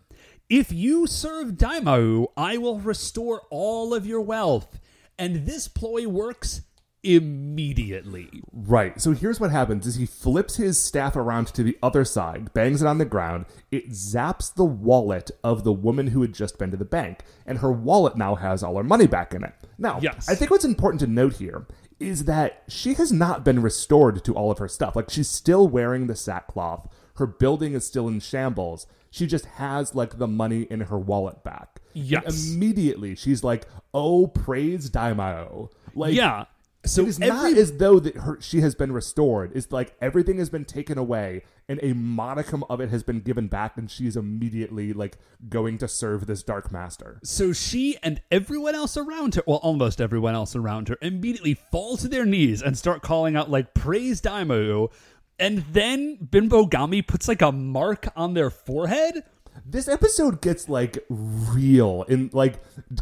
Speaker 2: if you serve Daimao, I will restore all of your wealth. And this ploy works immediately.
Speaker 1: Right. So here's what happens is he flips his staff around to the other side, bangs it on the ground, it zaps the wallet of the woman who had just been to the bank, and her wallet now has all her money back in it. Now,
Speaker 2: Yes.
Speaker 1: I think what's important to note here is that she has not been restored to all of her stuff. Like she's still wearing the sackcloth. Her building is still in shambles. She just has like the money in her wallet back. And
Speaker 2: Yes.
Speaker 1: immediately she's like, "Oh, praise Daimao." Like
Speaker 2: Yeah. So
Speaker 1: it is
Speaker 2: every
Speaker 1: not as though that her she has been restored. It's like everything has been taken away and a modicum of it has been given back, and she is immediately like going to serve this dark master.
Speaker 2: So she and everyone else around her, well, almost everyone else around her, immediately fall to their knees and start calling out, like, praise Daimao. And then Bimbo Gami puts, like, a mark on their forehead.
Speaker 1: This episode gets like real and like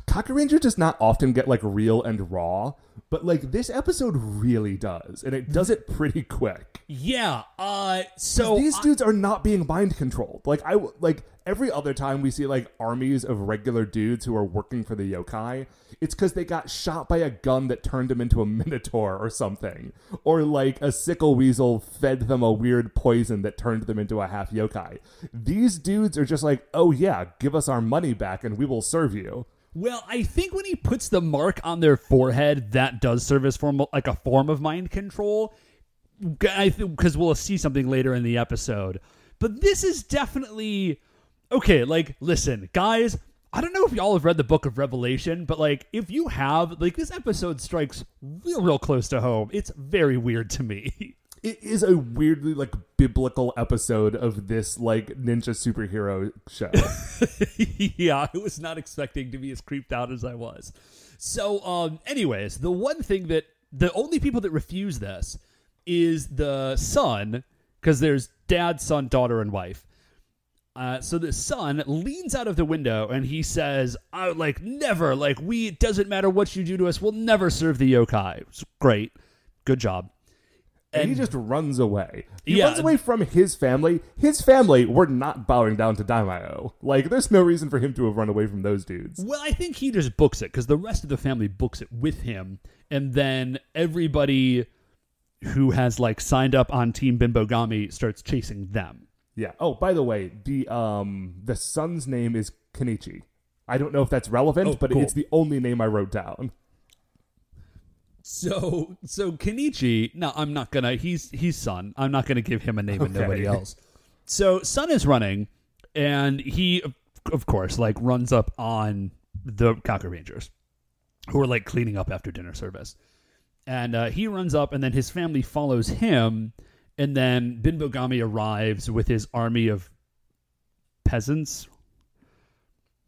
Speaker 1: Kakuranger does not often get like real and raw, but like this episode really does, and it does it pretty quick.
Speaker 2: Yeah, uh, so.
Speaker 1: These
Speaker 2: I-
Speaker 1: dudes are not being mind controlled. Like I like every other time we see like armies of regular dudes who are working for the yokai, it's because they got shot by a gun that turned them into a minotaur or something, or like a sickle weasel fed them a weird poison that turned them into a half yokai. These dudes are just like, oh yeah, give us our money back and we will serve you.
Speaker 2: Well, I think when he puts the mark on their forehead, that does serve as form like a form of mind control. I because we'll see something later in the episode. But this is definitely okay. Like, listen, guys. I don't know if y'all have read the Book of Revelation, but like, if you have, like, this episode strikes real, real close to home. It's very weird to me.
Speaker 1: It is a weirdly like biblical episode of this like ninja superhero show.
Speaker 2: yeah, I was not expecting to be as creeped out as I was. So, um, anyways, the one thing that the only people that refuse this is the son, because there's dad, son, daughter, and wife. Uh, so the son leans out of the window and he says, "I like never like we. It doesn't matter what you do to us. We'll never serve the yokai." It's great, good job.
Speaker 1: And he just runs away. He
Speaker 2: Yeah.
Speaker 1: runs away from his family. His family were not bowing down to Daimao. Like, there's no reason for him to have run away from those dudes.
Speaker 2: Well, I think he just books it because the rest of the family books it with him, and then everybody who has like signed up on Team Bimbogami starts chasing them.
Speaker 1: Yeah. Oh, by the way, the um the son's name is Kenichi. I don't know if that's relevant,
Speaker 2: Oh,
Speaker 1: but
Speaker 2: cool.
Speaker 1: it's the only name I wrote down.
Speaker 2: So, so Kenichi, no, I'm not gonna. He's he's Sun. I'm not gonna give him a name and nobody else. So Sun is running, and he, of- course, like runs up on the Kakurangers, who are like cleaning up after dinner service. and uh, he runs up, and then his family follows him, and then Binbogami arrives with his army of peasants.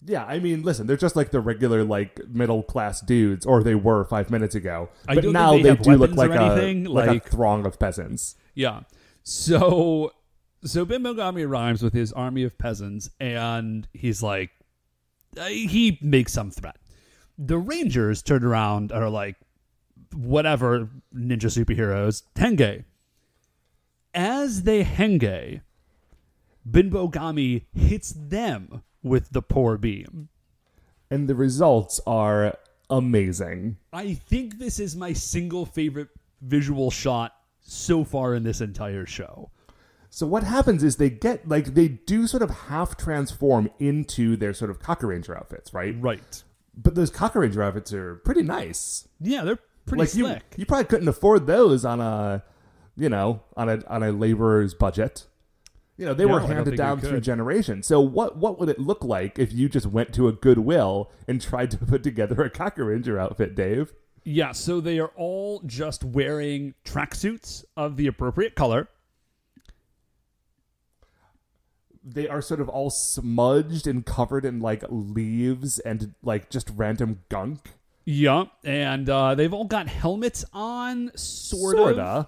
Speaker 1: Yeah, I mean, listen, they're just like the regular like middle class dudes, or they were five minutes ago.
Speaker 2: I
Speaker 1: but
Speaker 2: don't think
Speaker 1: now
Speaker 2: they
Speaker 1: they,
Speaker 2: have
Speaker 1: do look
Speaker 2: weapons
Speaker 1: like
Speaker 2: or
Speaker 1: a
Speaker 2: anything,
Speaker 1: like,
Speaker 2: like-
Speaker 1: a throng of peasants.
Speaker 2: Yeah. So so Binbogami arrives with his army of peasants and he's like uh, he makes some threat. The Rangers turn around and are like whatever ninja superheroes, Henge. As they Henge, Binbogami hits them with the poor beam.
Speaker 1: And the results are amazing.
Speaker 2: I think this is my single favorite visual shot so far in this entire show.
Speaker 1: So what happens is they get like they do sort of half transform into their sort of Kakuranger outfits, right?
Speaker 2: Right.
Speaker 1: But those Kakuranger outfits are pretty nice.
Speaker 2: Yeah, they're pretty
Speaker 1: like
Speaker 2: slick.
Speaker 1: you, you probably couldn't afford those on a, you know, on a on a laborer's budget. You know, they
Speaker 2: No,
Speaker 1: were handed down through generations. So what what would it look like if you just went to a Goodwill and tried to put together a Kakuranger outfit, Dave?
Speaker 2: Yeah, so they are all just wearing tracksuits of the appropriate color.
Speaker 1: They are sort of all smudged and covered in like leaves and like just random gunk.
Speaker 2: Yeah, and uh, they've all got helmets on, sort of.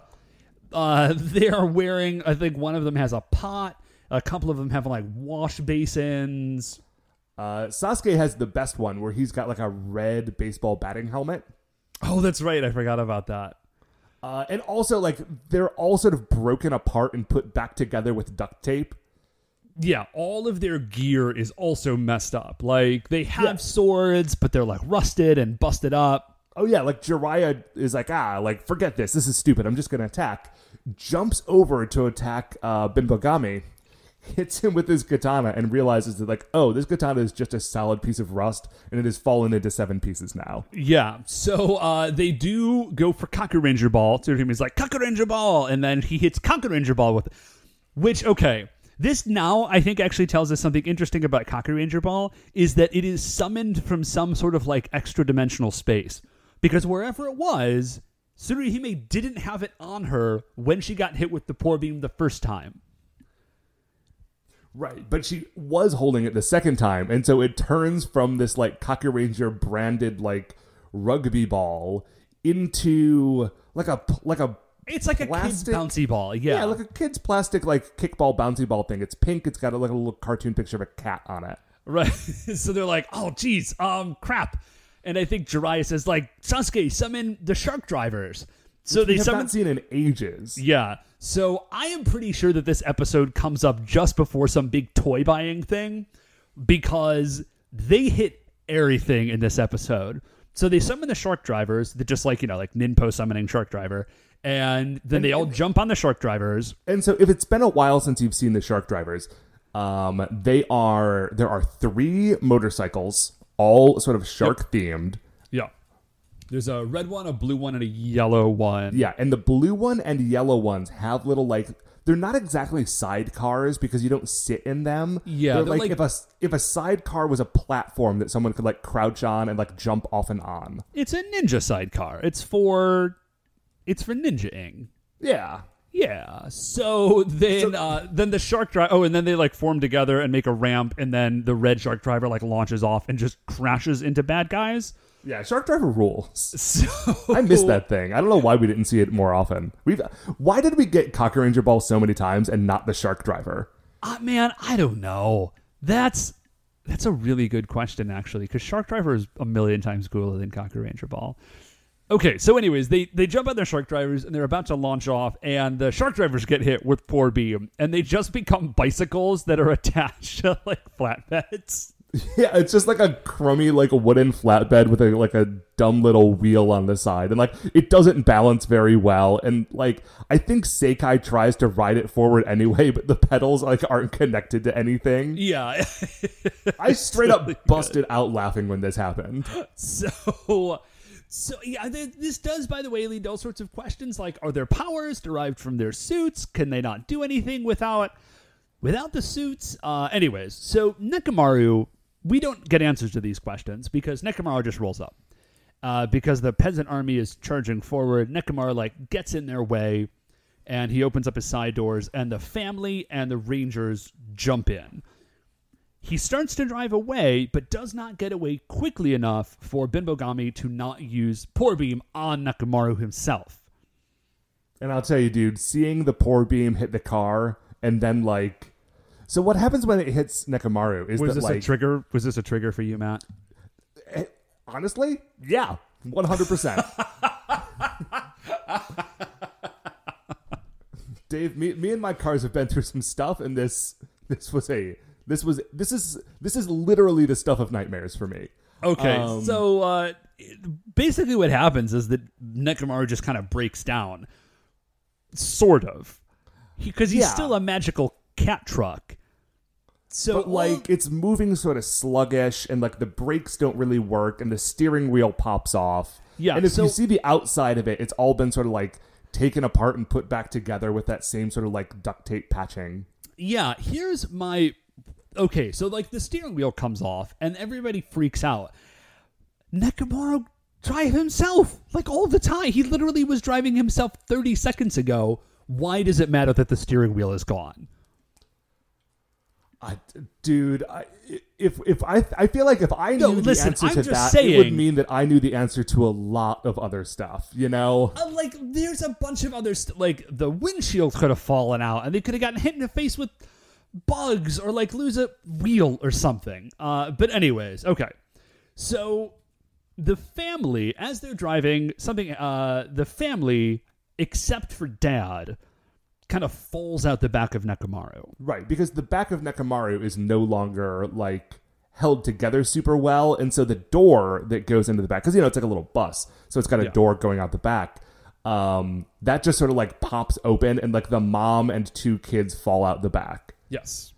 Speaker 1: Sorta.
Speaker 2: Uh, they are wearing. I think one of them has a pot. A couple of them have like wash basins.
Speaker 1: Uh, Sasuke has the best one where he's got like a red baseball batting helmet.
Speaker 2: Oh, that's right. I forgot about that.
Speaker 1: Uh, and also, like, they're all sort of broken apart and put back together with duct tape.
Speaker 2: Yeah, all of their gear is also messed up. Like they have
Speaker 1: Yeah.
Speaker 2: swords, but they're like rusted and busted up.
Speaker 1: Oh, yeah, like Jiraiya is like, ah, like, forget this. This is stupid. I'm just to attack. Jumps over to attack uh, Binbogami, hits him with his katana, and realizes that, like, oh, this katana is just a solid piece of rust, and it has fallen into seven pieces now.
Speaker 2: Yeah, so uh, they do go for Kakuranger Ball. So he's like Kakuranger Ball, and then he hits Kakuranger Ball with, which okay. This now I think actually tells us something interesting about Kakuranger Ball is that it is summoned from some sort of like extra dimensional space because wherever it was, Tsuruhime didn't have it on her when she got hit with the poor beam the first time.
Speaker 1: Right, but she was holding it the second time, and so it turns from this like Kakuranger branded like rugby ball into like a like a
Speaker 2: It's like a kid's bouncy ball,
Speaker 1: yeah,
Speaker 2: yeah,
Speaker 1: like a kid's plastic like kickball bouncy ball thing. It's pink. It's got a, like a little cartoon picture of a cat on it.
Speaker 2: Right. so they're like, oh, geez, um, crap. And I think Jiraiya says, like, Sasuke, summon the shark drivers. So they
Speaker 1: We haven't seen in ages.
Speaker 2: yeah. So I am pretty sure that this episode comes up just before some big toy buying thing because they hit everything in this episode. So they summon the shark drivers, that just like, you know, like Ninpo summoning shark driver. And then they all jump on the shark drivers.
Speaker 1: And so, if it's been a while since you've seen the Shark Drivers, um, they are there are three motorcycles, all sort of shark themed.
Speaker 2: Yeah. There's a red one, a blue one, and a yellow one.
Speaker 1: Yeah, and the blue one and yellow ones have little like they're not exactly sidecars because you don't sit in them.
Speaker 2: Yeah,
Speaker 1: they're
Speaker 2: they're
Speaker 1: like,
Speaker 2: like-
Speaker 1: if a if a sidecar was a platform that someone could like crouch on and like jump off and on.
Speaker 2: It's a ninja sidecar. It's for it's for ninjaing.
Speaker 1: Yeah,
Speaker 2: Yeah. So then uh then the shark driver oh and then they like form together and make a ramp and then the red shark driver like launches off and just crashes into bad guys.
Speaker 1: yeah. Shark Driver rules.
Speaker 2: So
Speaker 1: I miss that thing. I don't know why we didn't see it more often. We've why did we get Kakuranger Ball so many times and not the Shark Driver?
Speaker 2: Uh, man, I don't know. That's that's a really good question actually cuz Shark Driver is a million times cooler than Kakuranger Ball. Okay, so anyways, they they jump on their shark drivers and they're about to launch off, and the shark drivers get hit with poor beam, and they just become bicycles that are attached to like flatbeds.
Speaker 1: Yeah, it's just like a crummy, like wooden flatbed with a like a dumb little wheel on the side, and like it doesn't balance very well. And like I think Seikai tries to ride it forward anyway, but the pedals like aren't connected to anything.
Speaker 2: Yeah.
Speaker 1: I straight up busted out laughing when this happened.
Speaker 2: so, so yeah, th- this does, by the way, lead to all sorts of questions like: Are their powers derived from their suits? Can they not do anything without without the suits? Uh, anyways, so Nekomaru, we don't get answers to these questions because Nekomaru just rolls up, uh, because the peasant army is charging forward. Nekomaru like gets in their way, and he opens up his side doors, and the family and the rangers jump in. He starts to drive away, but does not get away quickly enough for Binbogami to not use Poor Beam on Nekomaru himself.
Speaker 1: And I'll tell you, dude, seeing the poor beam hit the car and then like, so what happens when it hits Nekomaru is
Speaker 2: Was
Speaker 1: that
Speaker 2: this
Speaker 1: like,
Speaker 2: a trigger? Was this a trigger for you, Matt?
Speaker 1: eh, honestly, yeah, one hundred percent. Dave, me, me and my cars have been through some stuff, and this this was a this was this is this is literally the stuff of nightmares for me.
Speaker 2: Okay,
Speaker 1: Um,
Speaker 2: so uh, basically, what happens is that Nekomaru just kind of breaks down, sort of, because he's
Speaker 1: Yeah.
Speaker 2: still a magical cat truck. So,
Speaker 1: But like it's moving sort of sluggish, and like the brakes don't really work, and the steering wheel pops off.
Speaker 2: Yeah,
Speaker 1: and if
Speaker 2: so-
Speaker 1: you see the outside of it, it's all been sort of like taken apart and put back together with that same sort of like duct tape patching.
Speaker 2: yeah, here's my okay. So like the steering wheel comes off, and everybody freaks out. Nekomaru drive himself like all the time. He literally was driving himself 30 seconds ago. Why does it matter that the steering wheel is gone?
Speaker 1: I, dude, I, if if I I feel like if I knew
Speaker 2: No,
Speaker 1: the answer
Speaker 2: I'm
Speaker 1: to that, it would mean that I knew the answer to a lot of other stuff. You know,
Speaker 2: Uh, like there's a bunch of other st- like the windshield could have fallen out and they could have gotten hit in the face with bugs or like lose a wheel or something uh but anyways okay so the family as they're driving something uh the family except for dad kind of falls out the back of Nekomaru
Speaker 1: right? Because the back of Nekomaru is no longer like held together super well, and so the door that goes into the back, because you know it's like a little bus, so it's got a
Speaker 2: Yeah.
Speaker 1: door going out the back. Um, that just sort of like pops open, and like the mom and two kids fall out the back.
Speaker 2: Yes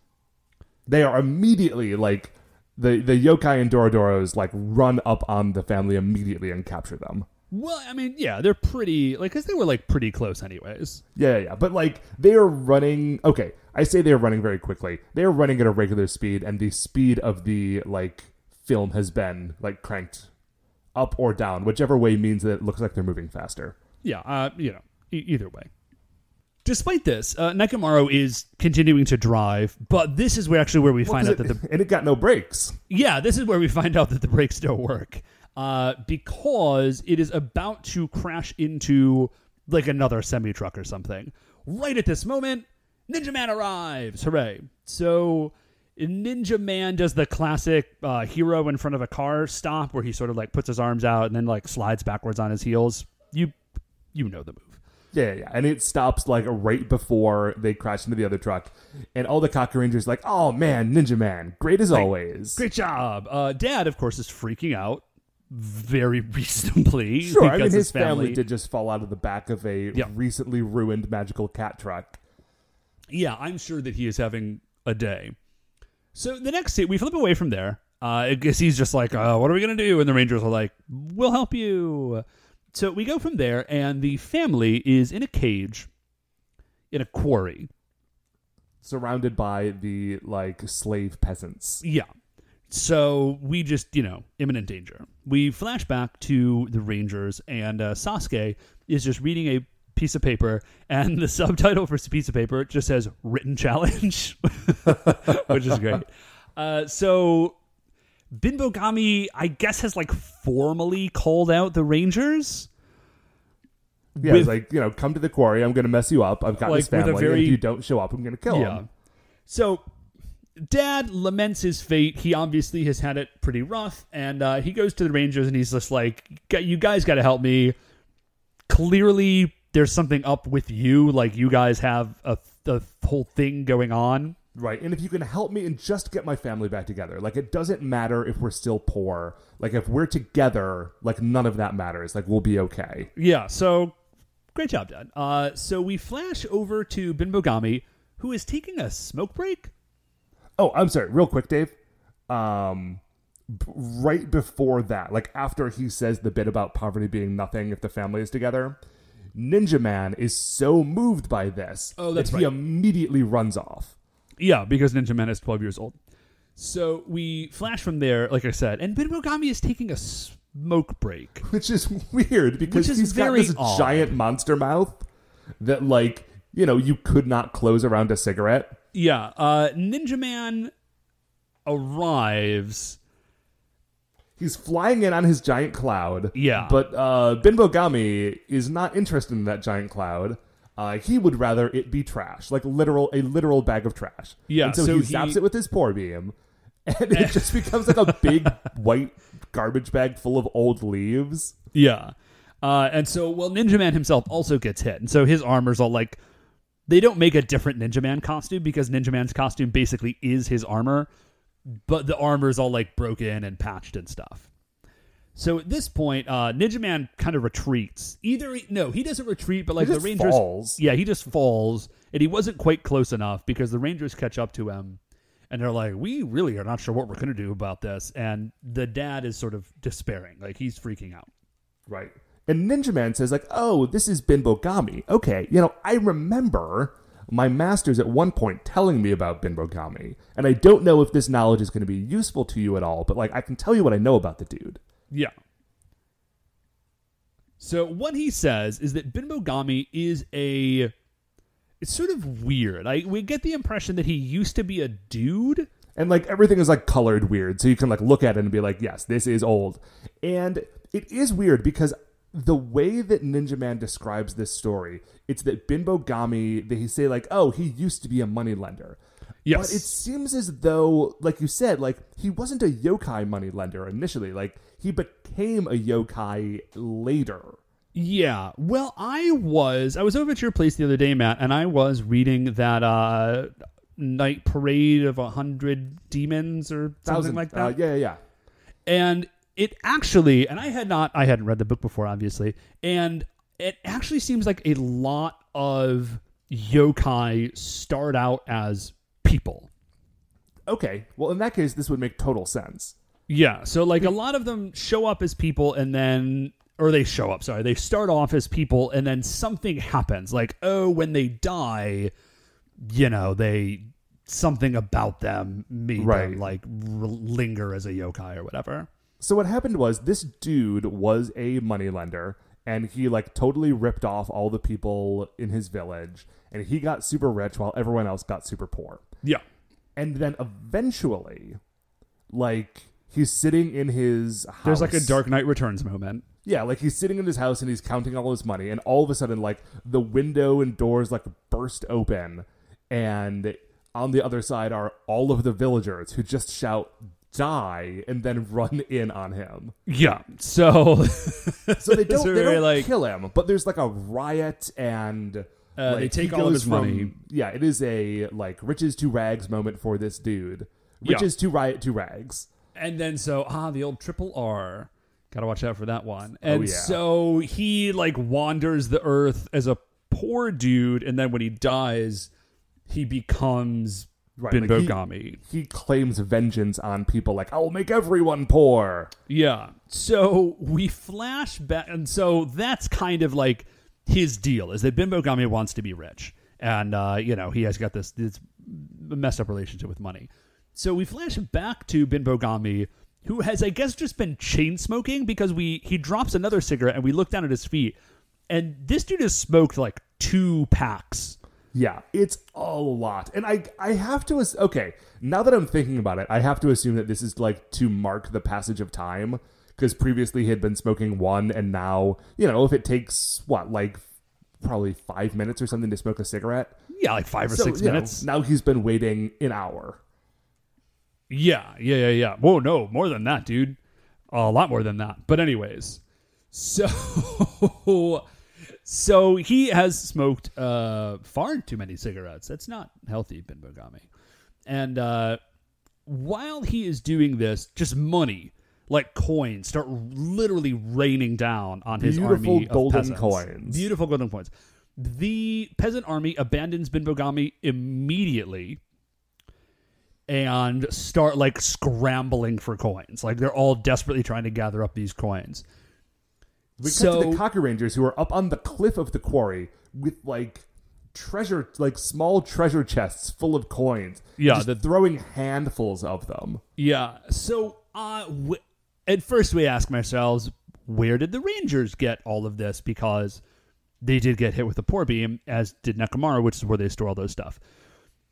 Speaker 1: they are immediately like the the yokai and dorodoros like run up on the family immediately and capture them.
Speaker 2: well i mean yeah they're pretty like cuz they were like pretty close anyways
Speaker 1: Yeah, yeah, yeah. But like they are running. Okay, I say they are running very quickly. They are running at a regular speed, and the speed of the like film has been like cranked up or down, whichever way means that it looks like they're moving faster.
Speaker 2: Yeah, uh, you know, e- either way. Despite this, uh, Nekomaru is continuing to drive, but this is where actually where we
Speaker 1: Well,
Speaker 2: find out that the
Speaker 1: and it got no brakes.
Speaker 2: yeah, this is where we find out that the brakes don't work, uh, because it is about to crash into like another semi truck or something. Right at this moment, Ninja Man arrives! Hooray! So Ninja Man does the classic uh, hero in front of a car stop, where he sort of like puts his arms out and then like slides backwards on his heels. You you know the move.
Speaker 1: Yeah, yeah. And it stops like right before they crash into the other truck. And all the Kakurangers like, oh man, Ninja Man, great as always.
Speaker 2: Great job. Uh, Dad, of course, is freaking out very reasonably.
Speaker 1: Sure, I
Speaker 2: because
Speaker 1: mean his family. did just fall out of the back of a
Speaker 2: Yeah.
Speaker 1: recently ruined magical cat truck.
Speaker 2: Yeah, I'm sure that he is having a day. So the next scene, we flip away from there. Uh, I guess he's just like, uh, "What are we gonna do?" And the Rangers are like, "We'll help you." So we go from there, and the family is in a cage in a quarry.
Speaker 1: surrounded by the like slave peasants.
Speaker 2: Yeah. So we just, you know, imminent danger. We flash back to the Rangers, and uh, Sasuke is just reading a piece of paper, and the subtitle for this piece of paper just says "written challenge," which is great. Uh, so Binbogami, I guess, has like formally called out the Rangers.
Speaker 1: Yeah,
Speaker 2: With-
Speaker 1: like you know, come to the quarry. I'm going to mess you up. I've got
Speaker 2: Like,
Speaker 1: this family.
Speaker 2: very-
Speaker 1: if you don't show up, I'm going to kill
Speaker 2: Yeah.
Speaker 1: him.
Speaker 2: So, Dad laments his fate. He obviously has had it pretty rough, and uh, he goes to the Rangers and he's just like, "Gu- "You guys got to help me. Clearly, there's something up with you. Like you guys have a, a whole thing going on."
Speaker 1: Right. And if you can help me and just get my family back together, like it doesn't matter if we're still poor. Like if we're together, like none of that matters. Like we'll be okay.
Speaker 2: Yeah. So, great job, Dad. Uh, so we flash over to Binbogami, who is taking a smoke break.
Speaker 1: Oh, I'm sorry. Real quick, Dave. Um, b- right before that, like after he says the bit about poverty being nothing if the family is together, Ninja Man is so moved by this
Speaker 2: Oh, that's
Speaker 1: that he
Speaker 2: right.
Speaker 1: immediately runs off.
Speaker 2: Yeah, because Ninja Man is 12 years old. So we flash from there, like I said, and Binbogami is taking a smoke break.
Speaker 1: which is weird because
Speaker 2: Which is
Speaker 1: he's got
Speaker 2: very
Speaker 1: this
Speaker 2: odd.
Speaker 1: giant monster mouth that, like, you know, you could not close around a cigarette.
Speaker 2: Yeah, uh, Ninja Man arrives.
Speaker 1: He's flying in on his giant cloud.
Speaker 2: Yeah.
Speaker 1: But uh, Binbogami is not interested in that giant cloud. Uh, he would rather it be trash, like literal a literal bag of trash.
Speaker 2: Yeah,
Speaker 1: And so,
Speaker 2: so
Speaker 1: he
Speaker 2: he-
Speaker 1: zaps it with his poor beam, and it just becomes like a big white garbage bag full of old leaves.
Speaker 2: Yeah. Uh, and so, well, Ninja Man himself also gets hit. And so his armor's all like, they don't make a different Ninja Man costume because Ninja Man's costume basically is his armor, but the armor's all like broken and patched and stuff. So at this point, uh, Ninja Man kind of retreats. Either he, no, he doesn't retreat, but like the Rangers,
Speaker 1: falls.
Speaker 2: yeah, he just falls, and he wasn't quite close enough because the Rangers catch up to him, and they're like, "We really are not sure what we're going to do about this." And the dad is sort of despairing, like he's freaking out.
Speaker 1: Right. And Ninja Man says, like, oh, this is Binbogami. Okay, you know, I remember my masters at one point telling me about Binbogami, and I don't know if this knowledge is going to be useful to you at all, but like, I can tell you what I know about the dude.
Speaker 2: Yeah. So what he says is that Binbogami is a it's sort of weird. I we get the impression that he used to be a dude.
Speaker 1: And like everything is like colored weird, so you can like look at it and be like, yes, this is old. And it is weird because the way that Ninja Man describes this story, it's that Binbogami, they say like, oh, he used to be a moneylender.
Speaker 2: Yes.
Speaker 1: But it seems as though, like you said, like he wasn't a yokai money lender initially. Like he became a yokai later.
Speaker 2: Yeah. Well, I was I was over at your place the other day, Matt, and I was reading that uh night parade of a hundred demons or something
Speaker 1: Thousand,
Speaker 2: like that.
Speaker 1: Uh, yeah, yeah, yeah.
Speaker 2: and it actually and i had not i hadn't read the book before obviously and it actually seems like a lot of yokai start out as people
Speaker 1: Okay. Well, in that case, this would make total sense.
Speaker 2: yeah so like a lot of them show up as people and then or they show up sorry they start off as people and then something happens like oh when they die you know they something about them made
Speaker 1: Right.
Speaker 2: them like r- linger as a yokai or whatever
Speaker 1: So what happened was this dude was a moneylender and he like totally ripped off all the people in his village and he got super rich while everyone else got super poor.
Speaker 2: yeah
Speaker 1: And then eventually like he's sitting in his house.
Speaker 2: there's like a dark knight returns moment
Speaker 1: Yeah, like he's sitting in his house and he's counting all his money and all of a sudden like the window and doors like burst open and on the other side are all of the villagers who just shout die and then run in on him.
Speaker 2: Yeah. So
Speaker 1: So they don't, they don't
Speaker 2: like-
Speaker 1: kill him, but there's like a riot and
Speaker 2: Uh, they take all of his money.
Speaker 1: Yeah, it is a like riches to rags moment for this dude.
Speaker 2: Yeah.
Speaker 1: Riches to riot to rags.
Speaker 2: and then so ah the old triple R. Gotta watch out for that one. And
Speaker 1: Oh, yeah.
Speaker 2: so he like wanders the earth as a poor dude, and then when he dies, he becomes
Speaker 1: Right, like, he-
Speaker 2: Binbogami.
Speaker 1: He claims vengeance on people like I'll make everyone poor.
Speaker 2: Yeah. So we flash back, and so that's kind of like his deal is that Bimbogami wants to be rich, and uh, you know he has got this this messed up relationship with money. So we flash back to Bimbogami, who has I guess just been chain smoking because we he drops another cigarette, and we look down at his feet, and this dude has smoked like two packs.
Speaker 1: Yeah, it's a lot. And I I have to okay, now that I'm thinking about it, I have to assume that this is like to mark the passage of time because previously he had been smoking one and now, you know, if it takes what, like probably 5 minutes or something to smoke a cigarette.
Speaker 2: Yeah, like five or
Speaker 1: So,
Speaker 2: six
Speaker 1: you know,
Speaker 2: minutes.
Speaker 1: now he's been waiting an hour.
Speaker 2: Yeah, yeah, yeah, yeah. Whoa, no, more than that, dude. A lot more than that. But anyways, so so he has smoked uh, far too many cigarettes. That's not healthy, Binbogami. And uh, while he is doing this, just money, like coins, start literally raining down on his
Speaker 1: Beautiful
Speaker 2: army of
Speaker 1: golden
Speaker 2: peasants.
Speaker 1: coins.
Speaker 2: Beautiful golden coins. The peasant army abandons Binbogami immediately and start like scrambling for coins. Like they're all desperately trying to gather up these coins.
Speaker 1: We cut
Speaker 2: So-
Speaker 1: to the Kakurangers who are up on the cliff of the quarry with like treasure like small treasure chests full of coins.
Speaker 2: Yeah,
Speaker 1: just
Speaker 2: the-
Speaker 1: throwing handfuls of them.
Speaker 2: Yeah. So uh w- at first we ask ourselves, where did the Rangers get all of this? Because they did get hit with a poor beam, as did Nekomaru, which is where they store all those stuff.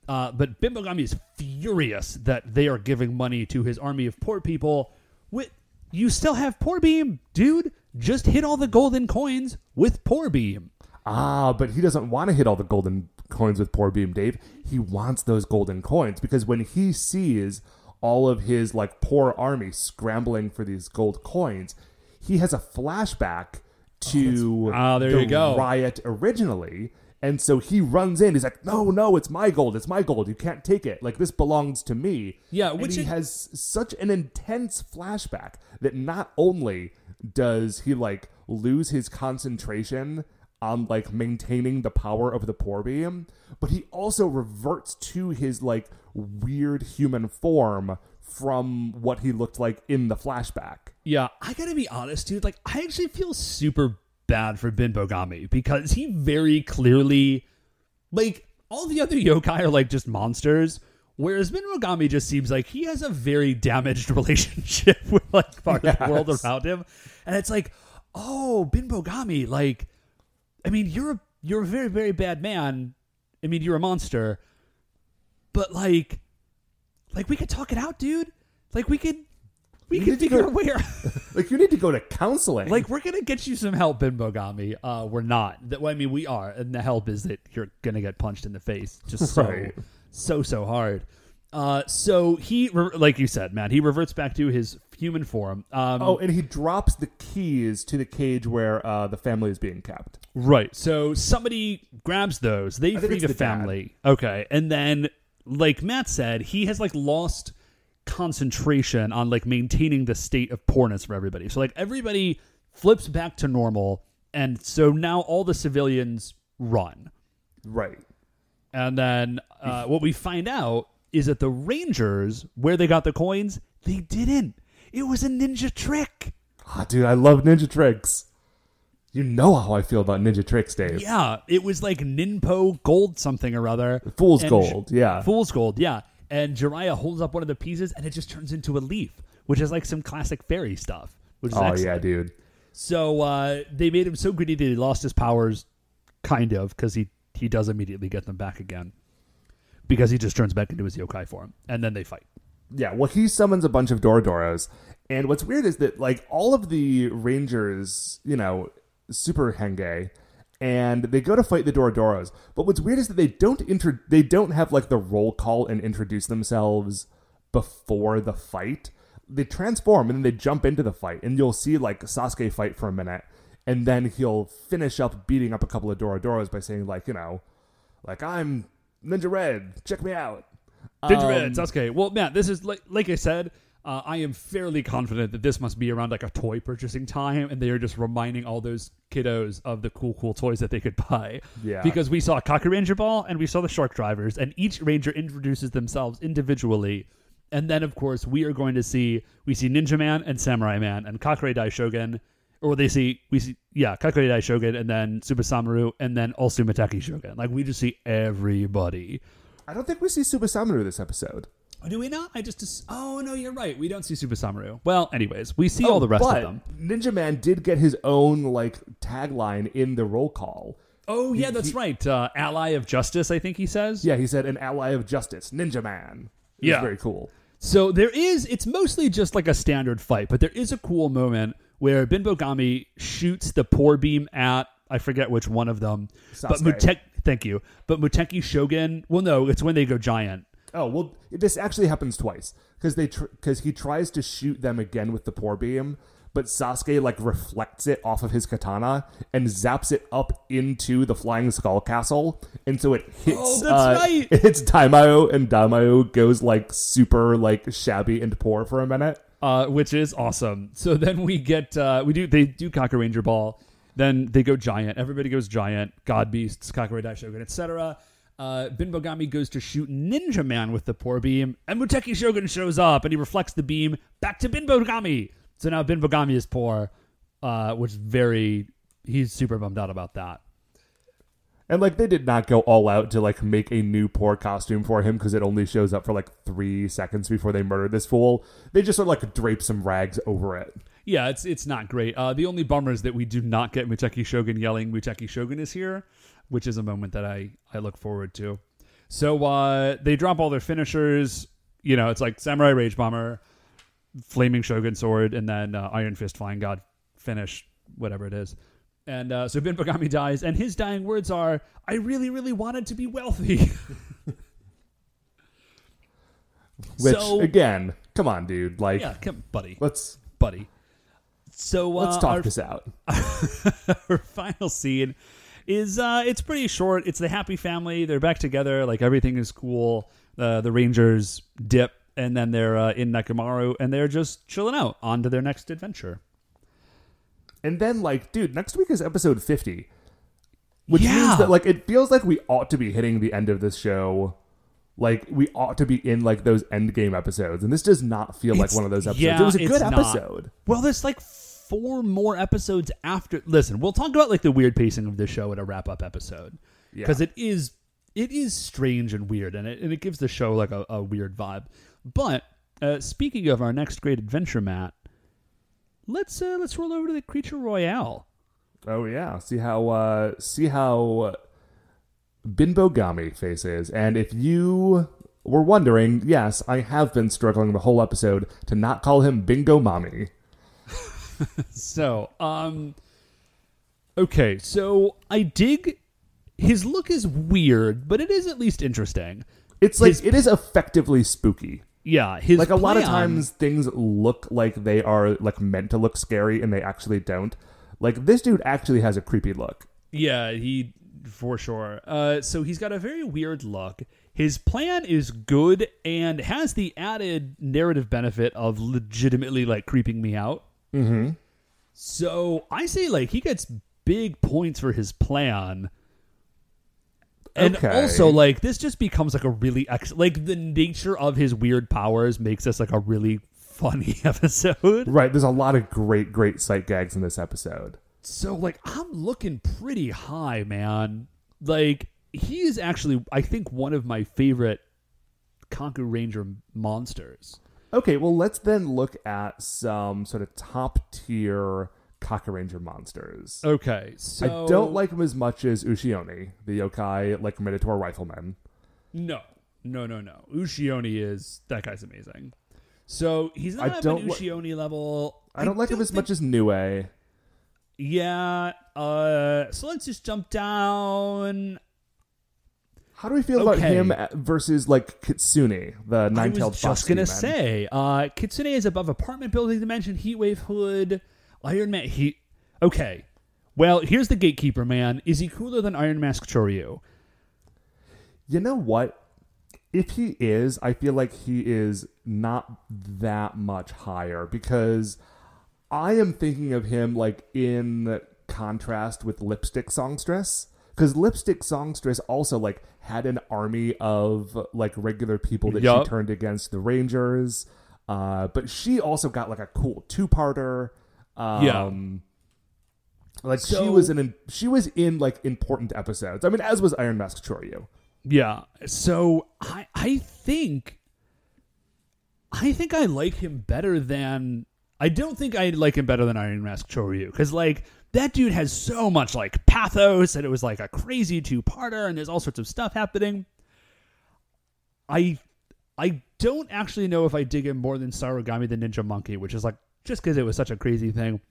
Speaker 2: Uh, but Bimbogami is furious that they are giving money to his army of poor people. With you still have poor beam, dude. Just hit all the golden coins with poor beam.
Speaker 1: Ah, but he doesn't want to hit all the golden coins with poor beam, Dave. He wants those golden coins because when he sees all of his like poor army scrambling for these gold coins, he has a flashback to
Speaker 2: Ah, there
Speaker 1: the
Speaker 2: you go.
Speaker 1: riot originally. And so he runs in. He's like, "No, no, it's my gold. It's my gold. You can't take it. Like this belongs to me."
Speaker 2: Yeah,
Speaker 1: and
Speaker 2: which
Speaker 1: he
Speaker 2: is-
Speaker 1: has such an intense flashback that not only does he like lose his concentration on like maintaining the power of the poor beam, but he also reverts to his like weird human form from what he looked like in the flashback.
Speaker 2: Yeah, I gotta be honest, dude. Like, I actually feel super bad for Binbogami because he very clearly, like, all the other yokai are like just monsters, whereas Bin Bogami just seems like he has a very damaged relationship with like part of the world around him, and it's like, oh, Binbogami, like, I mean, you're a you're a very very bad man. I mean, you're a monster, but like, like we could talk it out, dude. Like we could. We
Speaker 1: You
Speaker 2: can figure way around.
Speaker 1: Like you need to go to counseling.
Speaker 2: Like we're gonna get you some help, Bogami. Uh, we're not. That well, I mean, we are, and the help is that you're gonna get punched in the face, just so,
Speaker 1: Right.
Speaker 2: so, so hard. Uh, so he, re- like you said, Matt, he reverts back to his human form. Um,
Speaker 1: oh, and he drops the keys to the cage where uh, the family is being kept.
Speaker 2: right. So somebody grabs those. They
Speaker 1: think
Speaker 2: free the
Speaker 1: the dad.
Speaker 2: family. Okay, and then, like Matt said, he has like lost concentration on like maintaining the state of poorness for everybody. So like everybody flips back to normal, and so now all the civilians run.
Speaker 1: Right.
Speaker 2: And then uh, what we find out is that the Rangers, where they got the coins, they didn't. It was a ninja trick.
Speaker 1: Ah, dude, I love ninja tricks. You know how I feel about ninja tricks, Dave.
Speaker 2: Yeah, it was like Ninpo gold something or other.
Speaker 1: Fool's
Speaker 2: And
Speaker 1: gold, yeah.
Speaker 2: Fool's gold, yeah. And Jiraiya holds up one of the pieces and it just turns into a leaf, which is like some classic fairy stuff. Which is
Speaker 1: Oh
Speaker 2: excellent.
Speaker 1: yeah, dude.
Speaker 2: So uh, they made him so greedy that he lost his powers, kind of, because he he does immediately get them back again, because he just turns back into his yokai form, and then they fight.
Speaker 1: Yeah, well, he summons a bunch of Dorodoros, and what's weird is that like all of the Rangers, you know, super henge, and they go to fight the Dorodoros. But what's weird is that they don't inter- they don't have like the roll call and introduce themselves before the fight. They transform and then they jump into the fight, and you'll see like Sasuke fight for a minute, and then he'll finish up beating up a couple of Dorodoros by saying like, you know, like I'm Ninja Red, check me out.
Speaker 2: Gingerbread,
Speaker 1: Um,
Speaker 2: Sasuke. Well, Matt, this is like like I said. Uh, I am fairly confident that this must be around like a toy purchasing time, and they are just reminding all those kiddos of the cool, cool toys that they could buy.
Speaker 1: Yeah.
Speaker 2: Because we saw Kakuranger Ball and we saw the Shark Drivers, and each Ranger introduces themselves individually, and then of course we are going to see we see Ninja Man and Samurai Man and Kakure Dai Shogun, or they see we see yeah Kakure Dai Shogun and then Super Samaru and then also Muteki Shogun. Like we just see everybody.
Speaker 1: I don't think we see Super Samaru this episode.
Speaker 2: Do we not? I just oh no, you're right. We don't see Super Samaru. Well, anyways, we see all the rest
Speaker 1: Oh, but
Speaker 2: of them.
Speaker 1: Ninja Man did get his own like tagline in the roll call.
Speaker 2: Oh yeah, that's right. Uh, Ally of Justice, I think he says.
Speaker 1: Yeah, he said an ally of justice, Ninja Man. It was
Speaker 2: Yeah.
Speaker 1: very cool.
Speaker 2: So there is. It's mostly just like a standard fight, but there is a cool moment where Binbogami shoots the poor beam at I forget which one of them, but
Speaker 1: Sasuke.
Speaker 2: Mutek. Thank you, but Muteki Shogun. Well, no, it's when they go giant.
Speaker 1: Oh well, this actually happens twice because they because he tries to shoot them again with the poor beam, but Sasuke like reflects it off of his katana and zaps it up into the flying skull castle, and so it hits.
Speaker 2: Oh, that's
Speaker 1: uh,
Speaker 2: right.
Speaker 1: It hits Taimayo, and Daimao goes like super like shabby and poor for a minute.
Speaker 2: uh, which is awesome. So then we get uh, we do they do Kakuranger Ball, then they go giant. Everybody goes giant. God Beasts, Kakure Dai Shogun, etc. Uh, Binbogami goes to shoot Ninja Man with the poor beam, and Muteki Shogun shows up and he reflects the beam back to Binbogami. So now Binbogami is poor, uh, which very he's super bummed out about that.
Speaker 1: And like they did not go all out to like make a new poor costume for him because it only shows up for like three seconds before they murder this fool. They just sort of like drape some rags over it.
Speaker 2: Yeah, it's it's not great. Uh, the only bummer is that we do not get Muteki Shogun yelling "Muteki Shogun is here," which is a moment that I I look forward to. So uh, they drop all their finishers. You know, it's like Samurai Rage Bomber, Flaming Shogun Sword, and then uh, Iron Fist Flying God finish, whatever it is. And uh, so Binbogami dies, and his dying words are, "I really, really wanted to be wealthy."
Speaker 1: Which
Speaker 2: So-
Speaker 1: again, come on, dude. Like
Speaker 2: yeah, come, buddy,
Speaker 1: let's
Speaker 2: buddy. So uh,
Speaker 1: let's talk
Speaker 2: our-
Speaker 1: this out.
Speaker 2: our final scene is uh it's pretty short it's the happy family they're back together like everything is cool uh, the rangers dip and then they're uh, in Nekomaru and they're just chilling out onto their next adventure
Speaker 1: And then like, dude, next week is episode fifty. Which
Speaker 2: Yeah.
Speaker 1: means that like it feels like we ought to be hitting the end of this show. Like we ought to be in like those end game episodes. And this does not feel like one of those episodes.
Speaker 2: yeah,
Speaker 1: it was a
Speaker 2: it's
Speaker 1: good
Speaker 2: not.
Speaker 1: episode.
Speaker 2: well there's like four more episodes after listen we'll talk about like the weird pacing of this show in a wrap up episode
Speaker 1: Yeah.
Speaker 2: because it is it is strange and weird and it, and it gives the show like a, a weird vibe but uh, speaking of our next great adventure matt let's uh, let's roll over to the creature royale
Speaker 1: Oh yeah. See how uh see how Binbogami face is. And if you were wondering, yes, I have been struggling the whole episode to not call him Bingo Mommy.
Speaker 2: So, um, okay, so I dig. His look is weird, but it is at least interesting.
Speaker 1: It's like
Speaker 2: His-
Speaker 1: it is effectively spooky.
Speaker 2: Yeah, his
Speaker 1: like a lot of
Speaker 2: plan-
Speaker 1: times things look like they are like meant to look scary and they actually don't. Like this dude actually has a creepy look.
Speaker 2: Yeah, he for sure. Uh, so he's got a very weird look. His plan is good and has the added narrative benefit of legitimately like creeping me out. Mm-hmm. So I say like he gets big points for his plan. And
Speaker 1: Okay.
Speaker 2: also, like this just becomes like a really ex- like the nature of his weird powers makes this like a really funny episode.
Speaker 1: Right, there's a lot of great great sight gags in this episode.
Speaker 2: So like I'm looking pretty high, man. Like he is actually I think one of my favorite Kakuranger monsters.
Speaker 1: Okay, well let's then look at some sort of top tier Kakuranger monsters.
Speaker 2: Okay, so
Speaker 1: I don't like him as much as Ushioni, the yokai like Minotaur rifleman.
Speaker 2: No, no, no, no. Ushioni is that guy's amazing. So he's not
Speaker 1: I
Speaker 2: at
Speaker 1: don't
Speaker 2: an
Speaker 1: li-
Speaker 2: level.
Speaker 1: I don't like him as much as Nue.
Speaker 2: Yeah. Uh. So let's just jump down.
Speaker 1: How do we feel about him versus like Kitsune, the
Speaker 2: I
Speaker 1: nine-tailed
Speaker 2: was
Speaker 1: fox
Speaker 2: just gonna
Speaker 1: demon?
Speaker 2: say, uh, Kitsune is above apartment building dimension, Heatwave Hood, Iron Man. He okay. Well, here's the gatekeeper, man. Is he cooler than Iron Mask Choryu?
Speaker 1: You know what? If he is, I feel like he is not that much higher because I am thinking of him like in contrast with Lipstick Songstress. Because Lipstick Songstress also like had an army of like regular people that
Speaker 2: Yup.
Speaker 1: she turned against the Rangers. Uh, but she also got like a cool two-parter. Um,
Speaker 2: Yeah.
Speaker 1: Like she was in she was in like important episodes. I mean, as was Iron Mask Choryu.
Speaker 2: Yeah. So I I think I think I like him better than I don't think I like him better than Iron Mask Choryu because like that dude has so much like pathos and it was like a crazy two parter and there's all sorts of stuff happening. I I don't actually know if I dig him more than Sarugami the Ninja Monkey, which is like just because it was such a crazy thing.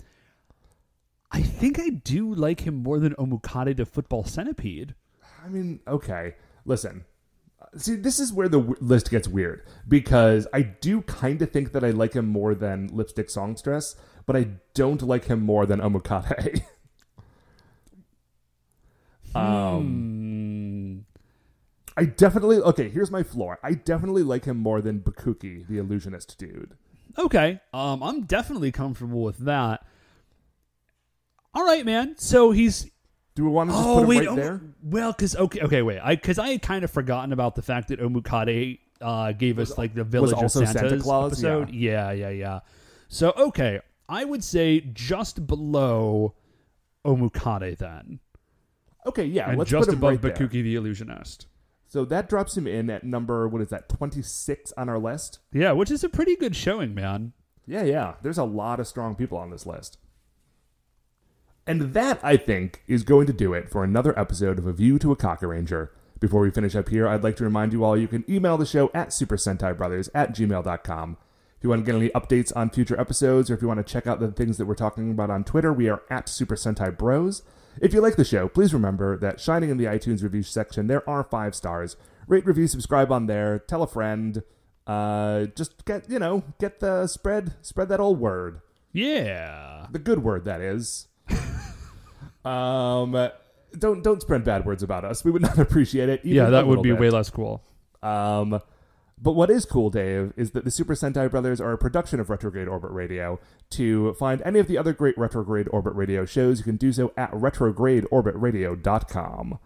Speaker 2: I think I do like him more than Omukade the Football Centipede.
Speaker 1: I mean, okay. Listen. See, this is where the w- list gets weird because I do kind of think that I like him more than Lipstick Songstress, but I don't like him more than Omukade. um, I definitely okay. Here's my floor. I definitely like him more than Bakuki, the illusionist dude.
Speaker 2: Okay. Um, I'm definitely comfortable with that. All right, man. So he's.
Speaker 1: Do we want to just
Speaker 2: Oh
Speaker 1: put him
Speaker 2: wait.
Speaker 1: right
Speaker 2: Omu-
Speaker 1: there?
Speaker 2: Well, because okay, okay, wait. I because I had kind of forgotten about the fact that Omukade uh, gave us like the Village
Speaker 1: also
Speaker 2: of
Speaker 1: Santa
Speaker 2: Santa's
Speaker 1: Claus?
Speaker 2: episode. Yeah, yeah, yeah. So okay, I would say just below Omukade then.
Speaker 1: Okay, yeah,
Speaker 2: and
Speaker 1: let's
Speaker 2: just
Speaker 1: put him
Speaker 2: above
Speaker 1: right there.
Speaker 2: Bakuki the Illusionist.
Speaker 1: So that drops him in at number what is that? Twenty six on our list.
Speaker 2: Yeah, which is a pretty good showing, man.
Speaker 1: Yeah, yeah. There's a lot of strong people on this list. And that, I think, is going to do it for another episode of A View to a Kakuranger. Before we finish up here, I'd like to remind you all you can email the show at Super Sentai Brothers at gmail.com. If you want to get any updates on future episodes or if you want to check out the things that we're talking about on Twitter, we are at Super Sentai Bros. If you like the show, please remember that shining in the iTunes review section, there are five stars. Rate, review, subscribe on there, tell a friend. Uh, just get you know get the spread spread that old word,
Speaker 2: Yeah.
Speaker 1: the good word that is. um, don't don't spread bad words about us. We would not appreciate it. even
Speaker 2: Yeah, that would be
Speaker 1: bit.
Speaker 2: way less cool.
Speaker 1: Um, but what is cool, Dave, is that the Super Sentai Brothers are a production of Retrograde Orbit Radio. To find any of the other great Retrograde Orbit Radio shows, you can do so at retrogradeorbitradio.com.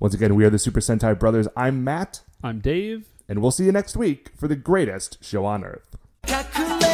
Speaker 1: Once again, we are the Super Sentai Brothers. I'm Matt,
Speaker 2: I'm Dave.
Speaker 1: and we'll see you next week for the greatest show on Earth.
Speaker 4: 隠